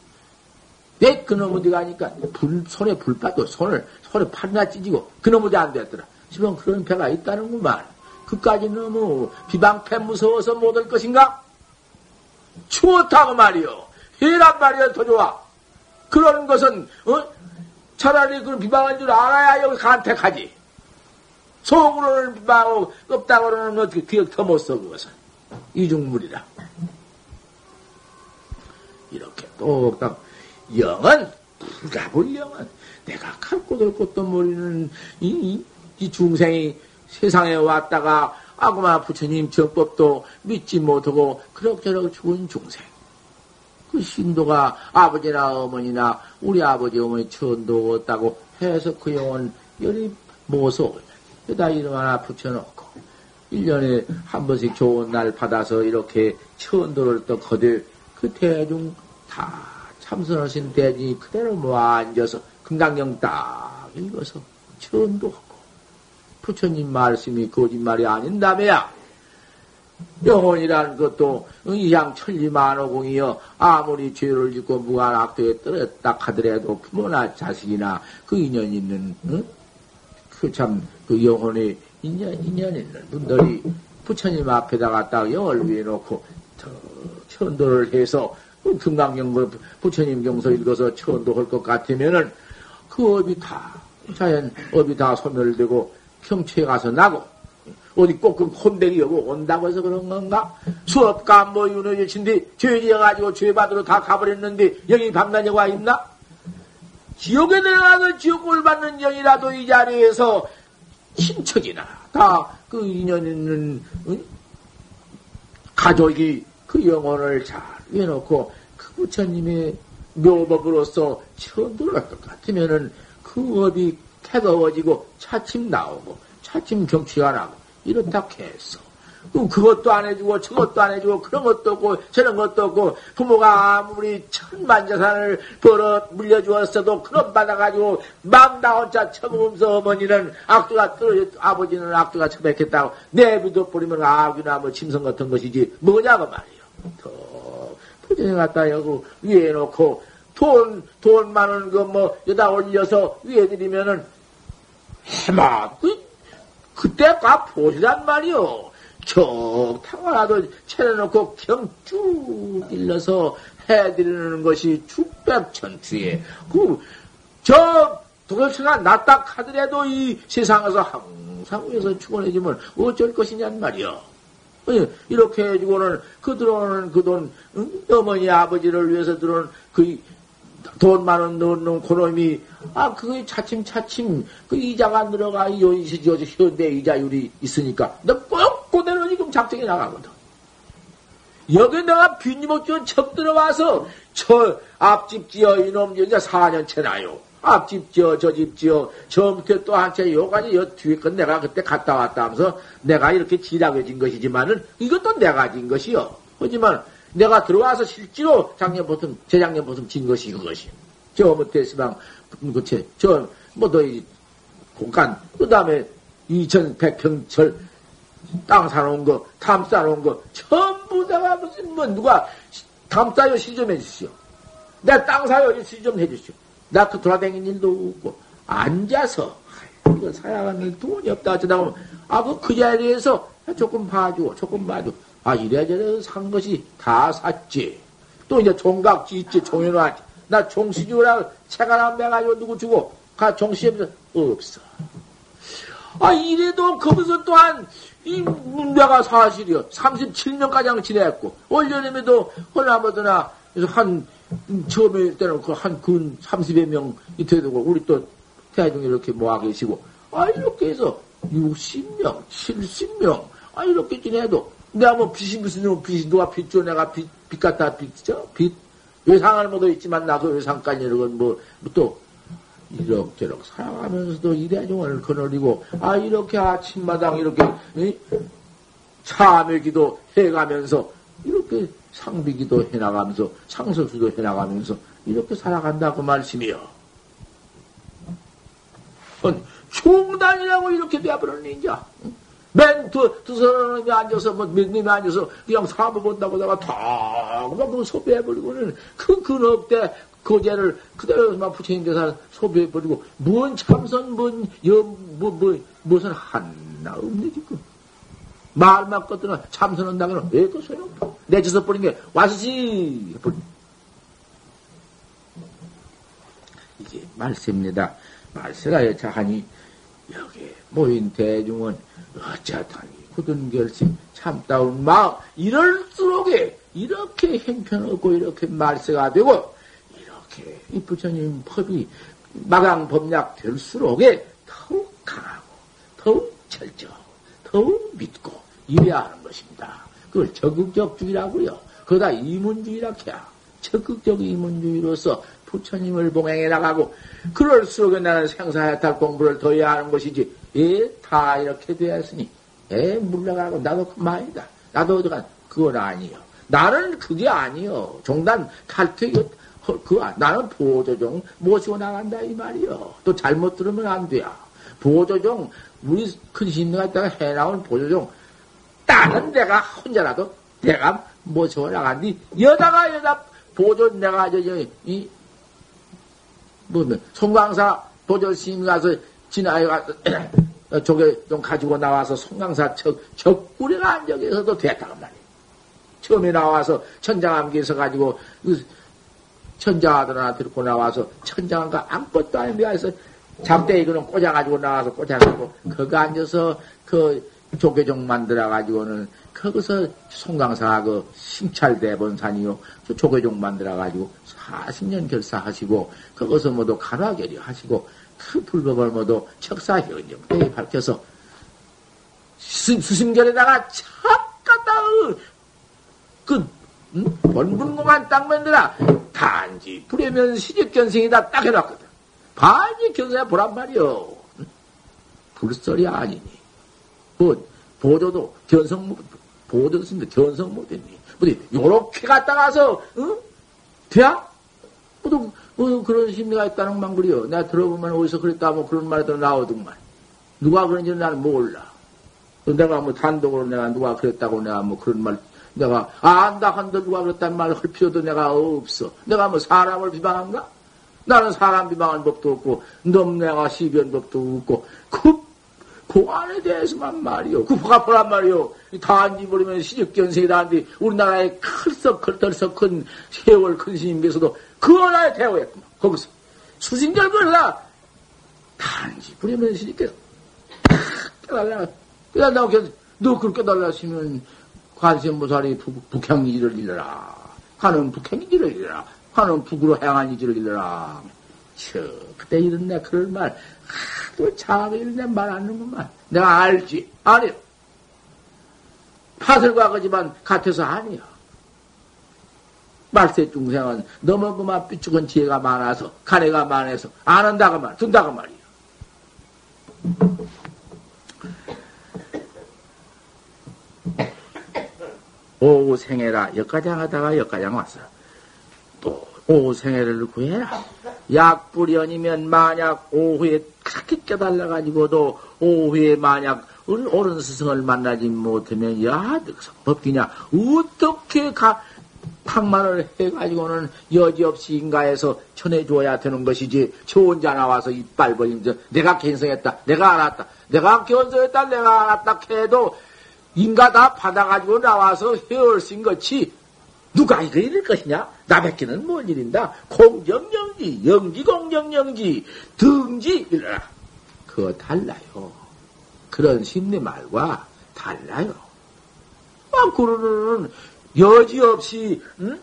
내 그놈 어디 가니까 불, 손에 불 빠도 손을, 손에 팔이나 찢고 그놈 어디 안 됐더라. 지금 그런 배가 있다는구만. 그까지 너무 비방패 무서워서 못할 것인가? 추웠다고 말이요. 해란 말이야 더 좋아. 그런 것은 어? 차라리 그 비방한 줄 알아야 여기 간택하지. 속으로는 비방하고 없다고는 어떻게 기억 더못 써 그것은 이중물이라. 이렇게 똑딱 영은 불가불 영은 내가 갈 곳을 곳도 모르는 이, 이, 이 중생이 세상에 왔다가 아구마 부처님 정법도 믿지 못하고 그럭저럭 죽은 중생. 그 신도가 아버지나 어머니나 우리 아버지 어머니 천도 없다고 해서 그 영혼 열이 모서 여기다 이름 하나 붙여놓고 1년에 한 번씩 좋은 날 받아서 이렇게 천도를 또 거들 그 대중 다 참선하신 대중이 그대로 모아 앉아서 금강경 딱 읽어서 천도하고 부처님 말씀이 거짓말이 아닌다며야. 영혼이라는 것도 이양 천리만호공이여 아무리 죄를 짓고 무한 악도에 떨어졌다 하더라도 부모나 자식이나 그 인연 있는 응? 그참 그 영혼이 인연 인연 있는 분들이 부처님 앞에다가 딱 영을 위해 놓고 천도를 해서 그 금강경 부처님 경서 읽어서 천도할 것 같으면은 그 업이 다 자연 업이 다 소멸되고 평치에 가서 나고 어디 꼭그 혼백이 여고 온다고 해서 그런 건가? 수업가 뭐 윤호일친데 죄지어가지고 죄받으러 다 가버렸는데 여기 밤낮 와 있나? 지옥에 들어가서 지옥을 받는 영이라도 이 자리에서 친척이나 다 그 인연 있는 응? 가족이 그 영혼을 잘 해놓고 그 부처님의 묘법으로서 천도를 할것 같으면은 그 업이 태거워지고 차츰 나오고 차츰 경치가 나고 이렇다 했어. 그럼 그것도 안 해주고 저것도 안 해주고 그런 것도 없고 저런 것도 없고 부모가 아무리 천만 자산을 벌어 물려주었어도 그런 받아가지고 맘다 혼자 처먹으면서 어머니는 악두가 떨어져 아버지는 악두가 처박했다고 내비도 버리면 악이나 뭐 침성 같은 것이지 뭐냐고 말이요. 더 부정에 갖다 여기 위에 놓고 돈, 돈 많은 거 뭐, 여다 올려서 위에 드리면은, 해마, 그, 그때 값 보시란 말이요. 쭉 타고나도 차려놓고 경쭉 일러서 해드리는 것이 축백천추에, 그, 저, 도시가 낫다 하더라도 이 세상에서 항상 위에서 축원해주면 어쩔 것이냔 말이요. 이렇게 해주고는 그 들어오는 그 돈, 어머니 아버지를 위해서 들어오는 그 돈 많은 넣는 그놈이, 아, 그게 차츰차츰, 그 이자가 늘어가, 요, 요, 현대 이자율이 있으니까, 너꼭 그대로 지금 작정이 나가거든. 여기 내가 빈님옥주 척 들어와서, 저 앞집 지어 이놈, 이제 4년째 나요. 앞집 지어, 저 집 지어, 저 밑에 또한 채, 요까지 요 뒤에 건 내가 그때 갔다 왔다 하면서 내가 이렇게 지락해진 것이지만은 이것도 내가 진 것이요. 하지만 내가 들어와서 실제로 작년 보통, 재작년 보통 진 것이 그것이. 저 밑에 시방, 그채, 저, 뭐, 너희, 공간, 그 다음에 2100평철 땅 사놓은 거, 탐 사놓은 거, 전부 다가 무슨, 뭐, 누가, 탐 사요, 시 좀 해주시오. 내 땅 사요, 시 좀 해주시오. 나 그 돌아다니는 일도 없고, 앉아서, 이거 사야하는 돈이 없다 어쩌다 보면, 아, 그, 그 자리에서 조금 봐주고, 조금 봐주고, 아, 이래저래 산 것이 다 샀지. 또 이제 종각지 있지, 종현화지. 나 종시 주라 책 하나 매가지고 누구 주고, 가 종시에서 없어. 아, 이래도 거기서 또한, 이 문제가 사실이요. 37년가량 지냈고, 올여름에도 홀라버드나, 한, 처음에 때는 그한근 30여 명이 되고, 우리 또 대중이 이렇게 모아 계시고, 아, 이렇게 해서 60명, 70명, 아, 이렇게 지내도, 내가 뭐 빚이 무슨 놈 빚이 누가 빚 줘? 내가 빚, 빚 갖다 빚죠? 빚. 외상을 모두 있지만 나도 외상까지 이런 뭐, 또, 이럭저럭 살아가면서도 이대중을 거느리고, 아, 이렇게 아침마당 이렇게, 이? 참회기도 해가면서, 이렇게 상비기도 해나가면서, 상설수도 해나가면서, 이렇게 살아간다고 말씀이요. 총단이라고 이렇게 되어버렸는 인자. 맨 두, 두 사람이 앉아서, 뭐, 몇 님이 앉아서, 그냥 사부 본다고 다가 탁, 막 소비해버리고는, 그 근업대 거제를 그대로만 부처님 대사 소비해버리고, 뭔 참선, 뭔, 여, 뭐, 뭐, 무슨 하나 없네, 지금. 말만 껐더나 참선한다면 왜그 소용없어? 내쳐서 버린 게 와서지! 이게 말세입니다. 말세가 여차하니, 여기 모인 대중은 어쩌다니 굳은 결심 참다운 마음 이럴수록에 이렇게 행편없고 이렇게 말세가 되고 이렇게 이 부처님 법이 마강 법약 될수록에 더욱 강하고 더욱 철저하고 더욱 믿고 이래야 하는 것입니다. 그걸 적극적 주의라고요. 그거다 이문주의라 해야 적극적 이문주의로서 부처님을 봉행해 나가고 그럴수록 나는 생사해탈 공부를 더 해야 하는 것이지 예, 다 이렇게 되었으니 예, 물러가고 나도 그만이다. 나도 어디가 그건 아니요. 나는 그게 아니요. 종단 탈퇴 그 나는 보조종 모시고 나간다 이 말이요. 또 잘못 들으면 안 돼요. 보조종 우리 큰 신뢰가 있다가 해나온 보조종 나는 내가 혼자라도 내가 모시고 나간디 여다가 여다 보조 내가 저이 뭐, 뭐, 송광사 도절스님 가서 지나에 가서 조개 좀 가지고 나와서 송광사 적, 적구리가 안적에서도 됐다고 말이야. 처음에 나와서 천장암기에서 가지고 그 천장아들 하나 들고 나와서 천장암가 아무것도 아닌데 가서 잠대 이거는 꽂아가지고 나와서 꽂아가지고 거기 앉아서 그 조개종 만들어가지고는 거기서 송강사 그 심찰대본산이요. 조개종 만들어가지고 40년 결사하시고 그것을 모두 간화결의 하시고 그 불법을 모두 척사 현정대에 밝혀서 수심결에다가 착 갖다 그 음? 원분공한 딱 만들어 단지 불에면 시집견생이다 딱 해놨거든. 반지 견생이 보란 말이요. 불설이 아니니. 뭐 보조도 견성 보조도 쓴데 견성 못했니. 어디 요렇게 갔다 가서 응? 돼야? 또, 뭐 그런 심리가 있다는 망그리요. 내가 들어보면 어디서 그랬다 뭐 그런 더 나오더만. 누가 그런지는 나는 몰라. 내가 뭐 단독으로 내가 누가 그랬다고 내가 뭐 그런 말, 내가 아, 안다 한들 누가 그랬다는 말을 할 필요도 내가 없어. 내가 뭐 사람을 비방한가? 나는 사람 비방할 법도 없고, 넘 내가 시비한 법도 없고, 그 공안에 대해서만 말이요. 그 화포란 말이요. 단지 버리면 시집견생이라는데 우리나라에 클썩 클떨썩 큰 세월 큰 스님께서도 그 언어에 대우했구만. 거기서 수신절 걸라 단지 부리면 시집견 깨달라 깨달라고 너 그렇게 달라시면 관세무살이 북향이지를 일러라. 가는 북향이지를 일러라. 가는 북으로 향한 이지를 일러라. 저 그때 이런 내 그럴 말 또 자기를 내말안 하는구만. 내가 알지. 아니요. 파설과 거지만 같아서 아니요. 말세 중생은 너무 그만 삐죽은 지혜가 많아서, 가래가 많아서, 안 한다고 말, 둔다고 말이요. 오후 생애라 역가장 하다가 역가장 왔어. 또 오후 생애를 구해라. 약불연이면 만약 오후에 그렇게 깨달아가지고도 오후에 만약 옳은 스승을 만나지 못하면 야, 법기냐? 어떻게 가, 탁만을 해가지고는 여지없이 인가에서 전해줘야 되는 것이지, 저 혼자 나와서 이빨 벌리면서 내가 견성했다, 내가 알았다, 내가 견성했다, 내가 알았다 해도 인가 다 받아가지고 나와서 헤어쓴 것이 누가 이거 이럴 것이냐? 나밖에는 뭔 일인다. 공정영지, 영지 공정영지, 등지 이러라. 그거 달라요. 그런 심리 말과 달라요. 아, 그러는 여지없이 응?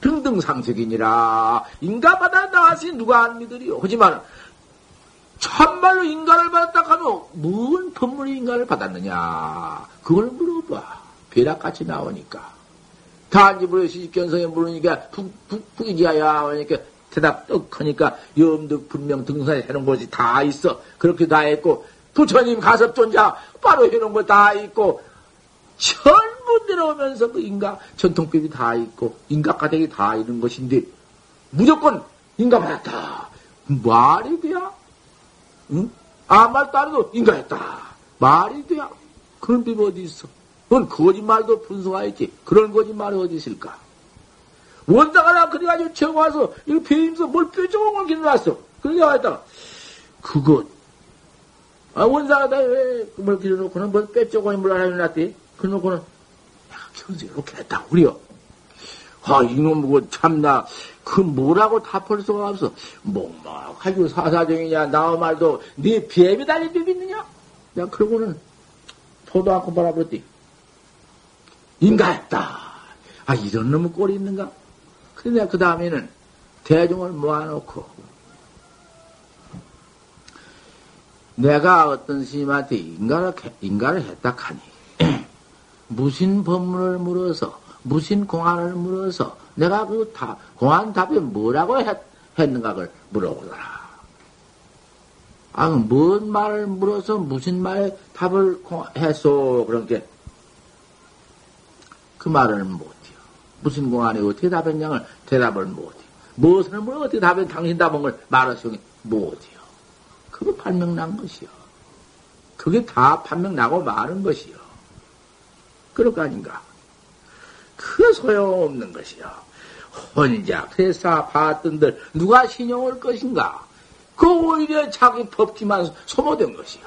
등등상석이니라. 인가받아 나왔으니 누가 안 믿으리요. 하지만 참말로 인간을 받았다 하면 무슨 법문이 인간을 받았느냐. 그걸 물어봐. 벼락같이 나오니까. 단지 물어 시집견성에 물으니까 북, 북, 북이지야. 그러니까 대답 떡 하니까 염득 분명 등산에 해놓은 것이 다 있어. 그렇게 다 했고 부처님 가섭존자 바로 해놓은 거 다 있고 전부 내려오면서 그 인가 전통법이 다 있고 인가가닥이 다 있는 것인데 무조건 인가 받았다. 말이 돼야? 응? 아무 말도 안 해도 인가했다. 말이 돼야? 그런 법 어디 있어? 그건 거짓말도 분수하였지. 그런 거짓말이 어디 있을까? 원자가 그래가지고 청 와서 이거 배임서 뭘 뾰족을 길어놨어. 그러게 왔다가 그거 아 원자가 왜뭘 길어놓고는 뭘 뾰족을 물 하나 놨대. 그래놓고는 야 경제 이렇게 했다 우리요. 아 이놈 그 참나 그 뭐라고 답할 수가 없어. 뭐막가지고 사사정이냐 나와 말도 네 뱀이 달린 뱀이 있느냐? 야 그러고는 포도 않고 바라보랬디. 인가했다. 아 이런 놈의 꼴이 있는가? 그런데 그 다음에는 대중을 모아놓고 내가 어떤 스님한테 인가를, 인가를 했다 하니 무슨 법문을 물어서 무슨 공안을 물어서 내가 그 다, 공안 답이 뭐라고 했, 했는가 를 물어보더라. 아, 뭔 말을 물어서 무슨 말에 답을 했소? 그런 게, 그 말을 못해요. 무슨 공안에 어떻게 답했냐를 대답을 못해요. 무엇을 물어 어떻게 답했, 당신 답은 걸 말하시니 못해요. 그거 판명 난 것이요. 그게 다 판명 나고 마는 것이요. 그럴 거 아닌가? 그 소용없는 것이요. 혼자 회사 봤던들 누가 신용할 것인가? 그 오히려 자기 법기만 소모된 것이요.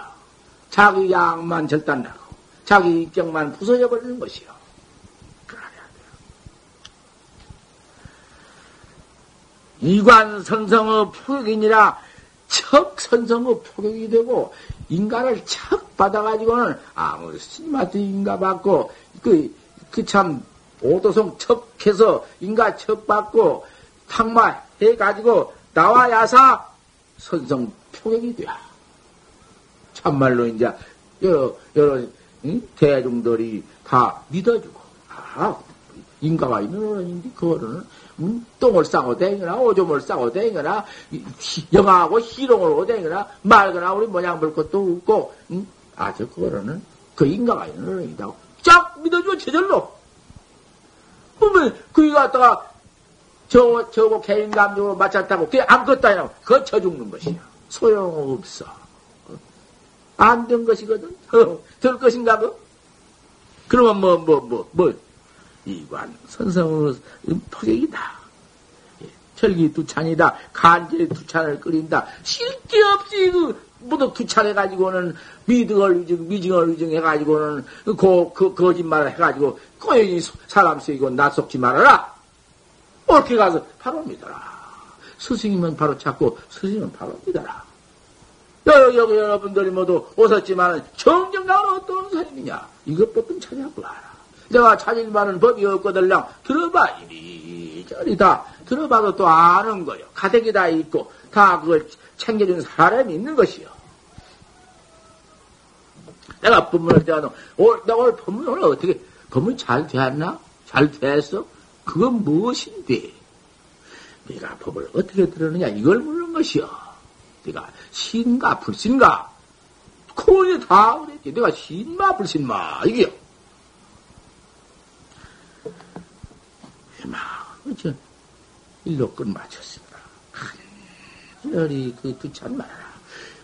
자기 양만 절단나고 자기 입장만 부서져 버리는 것이요. 그래야 돼요. 이관 선성의 포격이니라 척 선성의 포격이 되고 인간을 척 받아가지고는 아무 스님한테 인가 받고 그 그 참 오도성 척해서 인가 척 받고 탁마 해가지고 나와 야사 선성 표격이 돼. 참말로 이제 여러 여러 응? 대중들이 다 믿어주고 아 인가가 있는 어른인데 그 어른은 응? 똥을 싸고 다니거나 오줌을 싸고 다니거나 영하고 희롱을 다니거나 말거나 우리 모양 볼 것도 없고 응? 아저 그 어른은 그 인가가 있는 어른이다. 쫙 믿어주고 제절로 그러면 그기 갖다가 저, 저거 개인 감정으로 맞췄다고 그게 아무것도 아니라 거쳐 죽는 것이야. 소용없어. 안 된 것이거든. 될 것인가 그? 그러면 뭐, 뭐, 뭐, 뭐, 이관 선성으로 포격이다. 철기 두찬이다. 간절히 두찬을 끓인다. 실기 없이 그 모두 두찬 해가지고는 미등을 위증, 미증을 위증 해가지고는 그, 그, 거짓말을 해가지고 꼬연히 사람 쓰이고 나 속지 말아라. 옳게 가서 바로 믿어라. 스승이면 바로 찾고 스승이면 바로 믿어라. 여기, 여기 여러분들이 모두 오셨지만 정정당은 어떤 사람이냐? 이것부터 찾아보라. 내가 찾을 만한 법이 없거들랑 들어봐 이리저리 다 들어봐도 또 아는 거요. 가득이 다 있고 다 그걸 챙겨주는 사람이 있는 것이요. 내가 법문을 대하는 오늘 내가 오늘 법문 오늘 어떻게 법문 잘 되었나? 잘 됐어? 그건 무엇인데? 네가 법을 어떻게 들었느냐 이걸 묻는 것이요. 네가 신가 불신가? 코에 다 그랬지. 내가 신마 불신마 이게요. 막 그렇죠. 일로 끝 마쳤습니다. 한열이 그 두찬 말아라.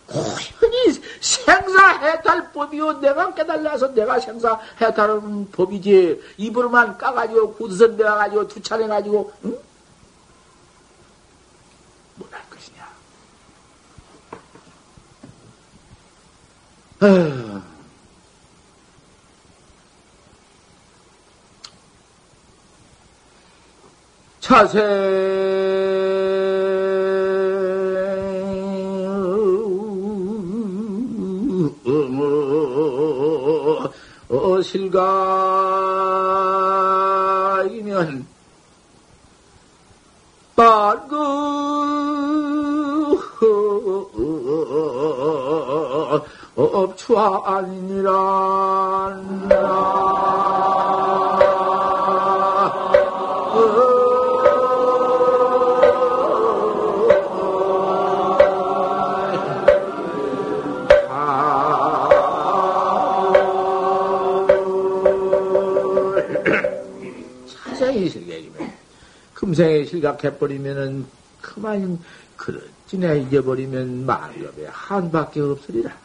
고연히 생사해탈 법이요. 내가 깨달아서 내가 생사해탈하는 법이지. 입으로만 까가지고 굳선 내가가지고 두찬해가지고 응? 못할 것이냐. 에휴. 차세 어, 실가이면 빨그 업추아 아니니라 금생에 실각해버리면은 그만 그렇지네 잊어버리면 마렵에 한 밖에 없으리라.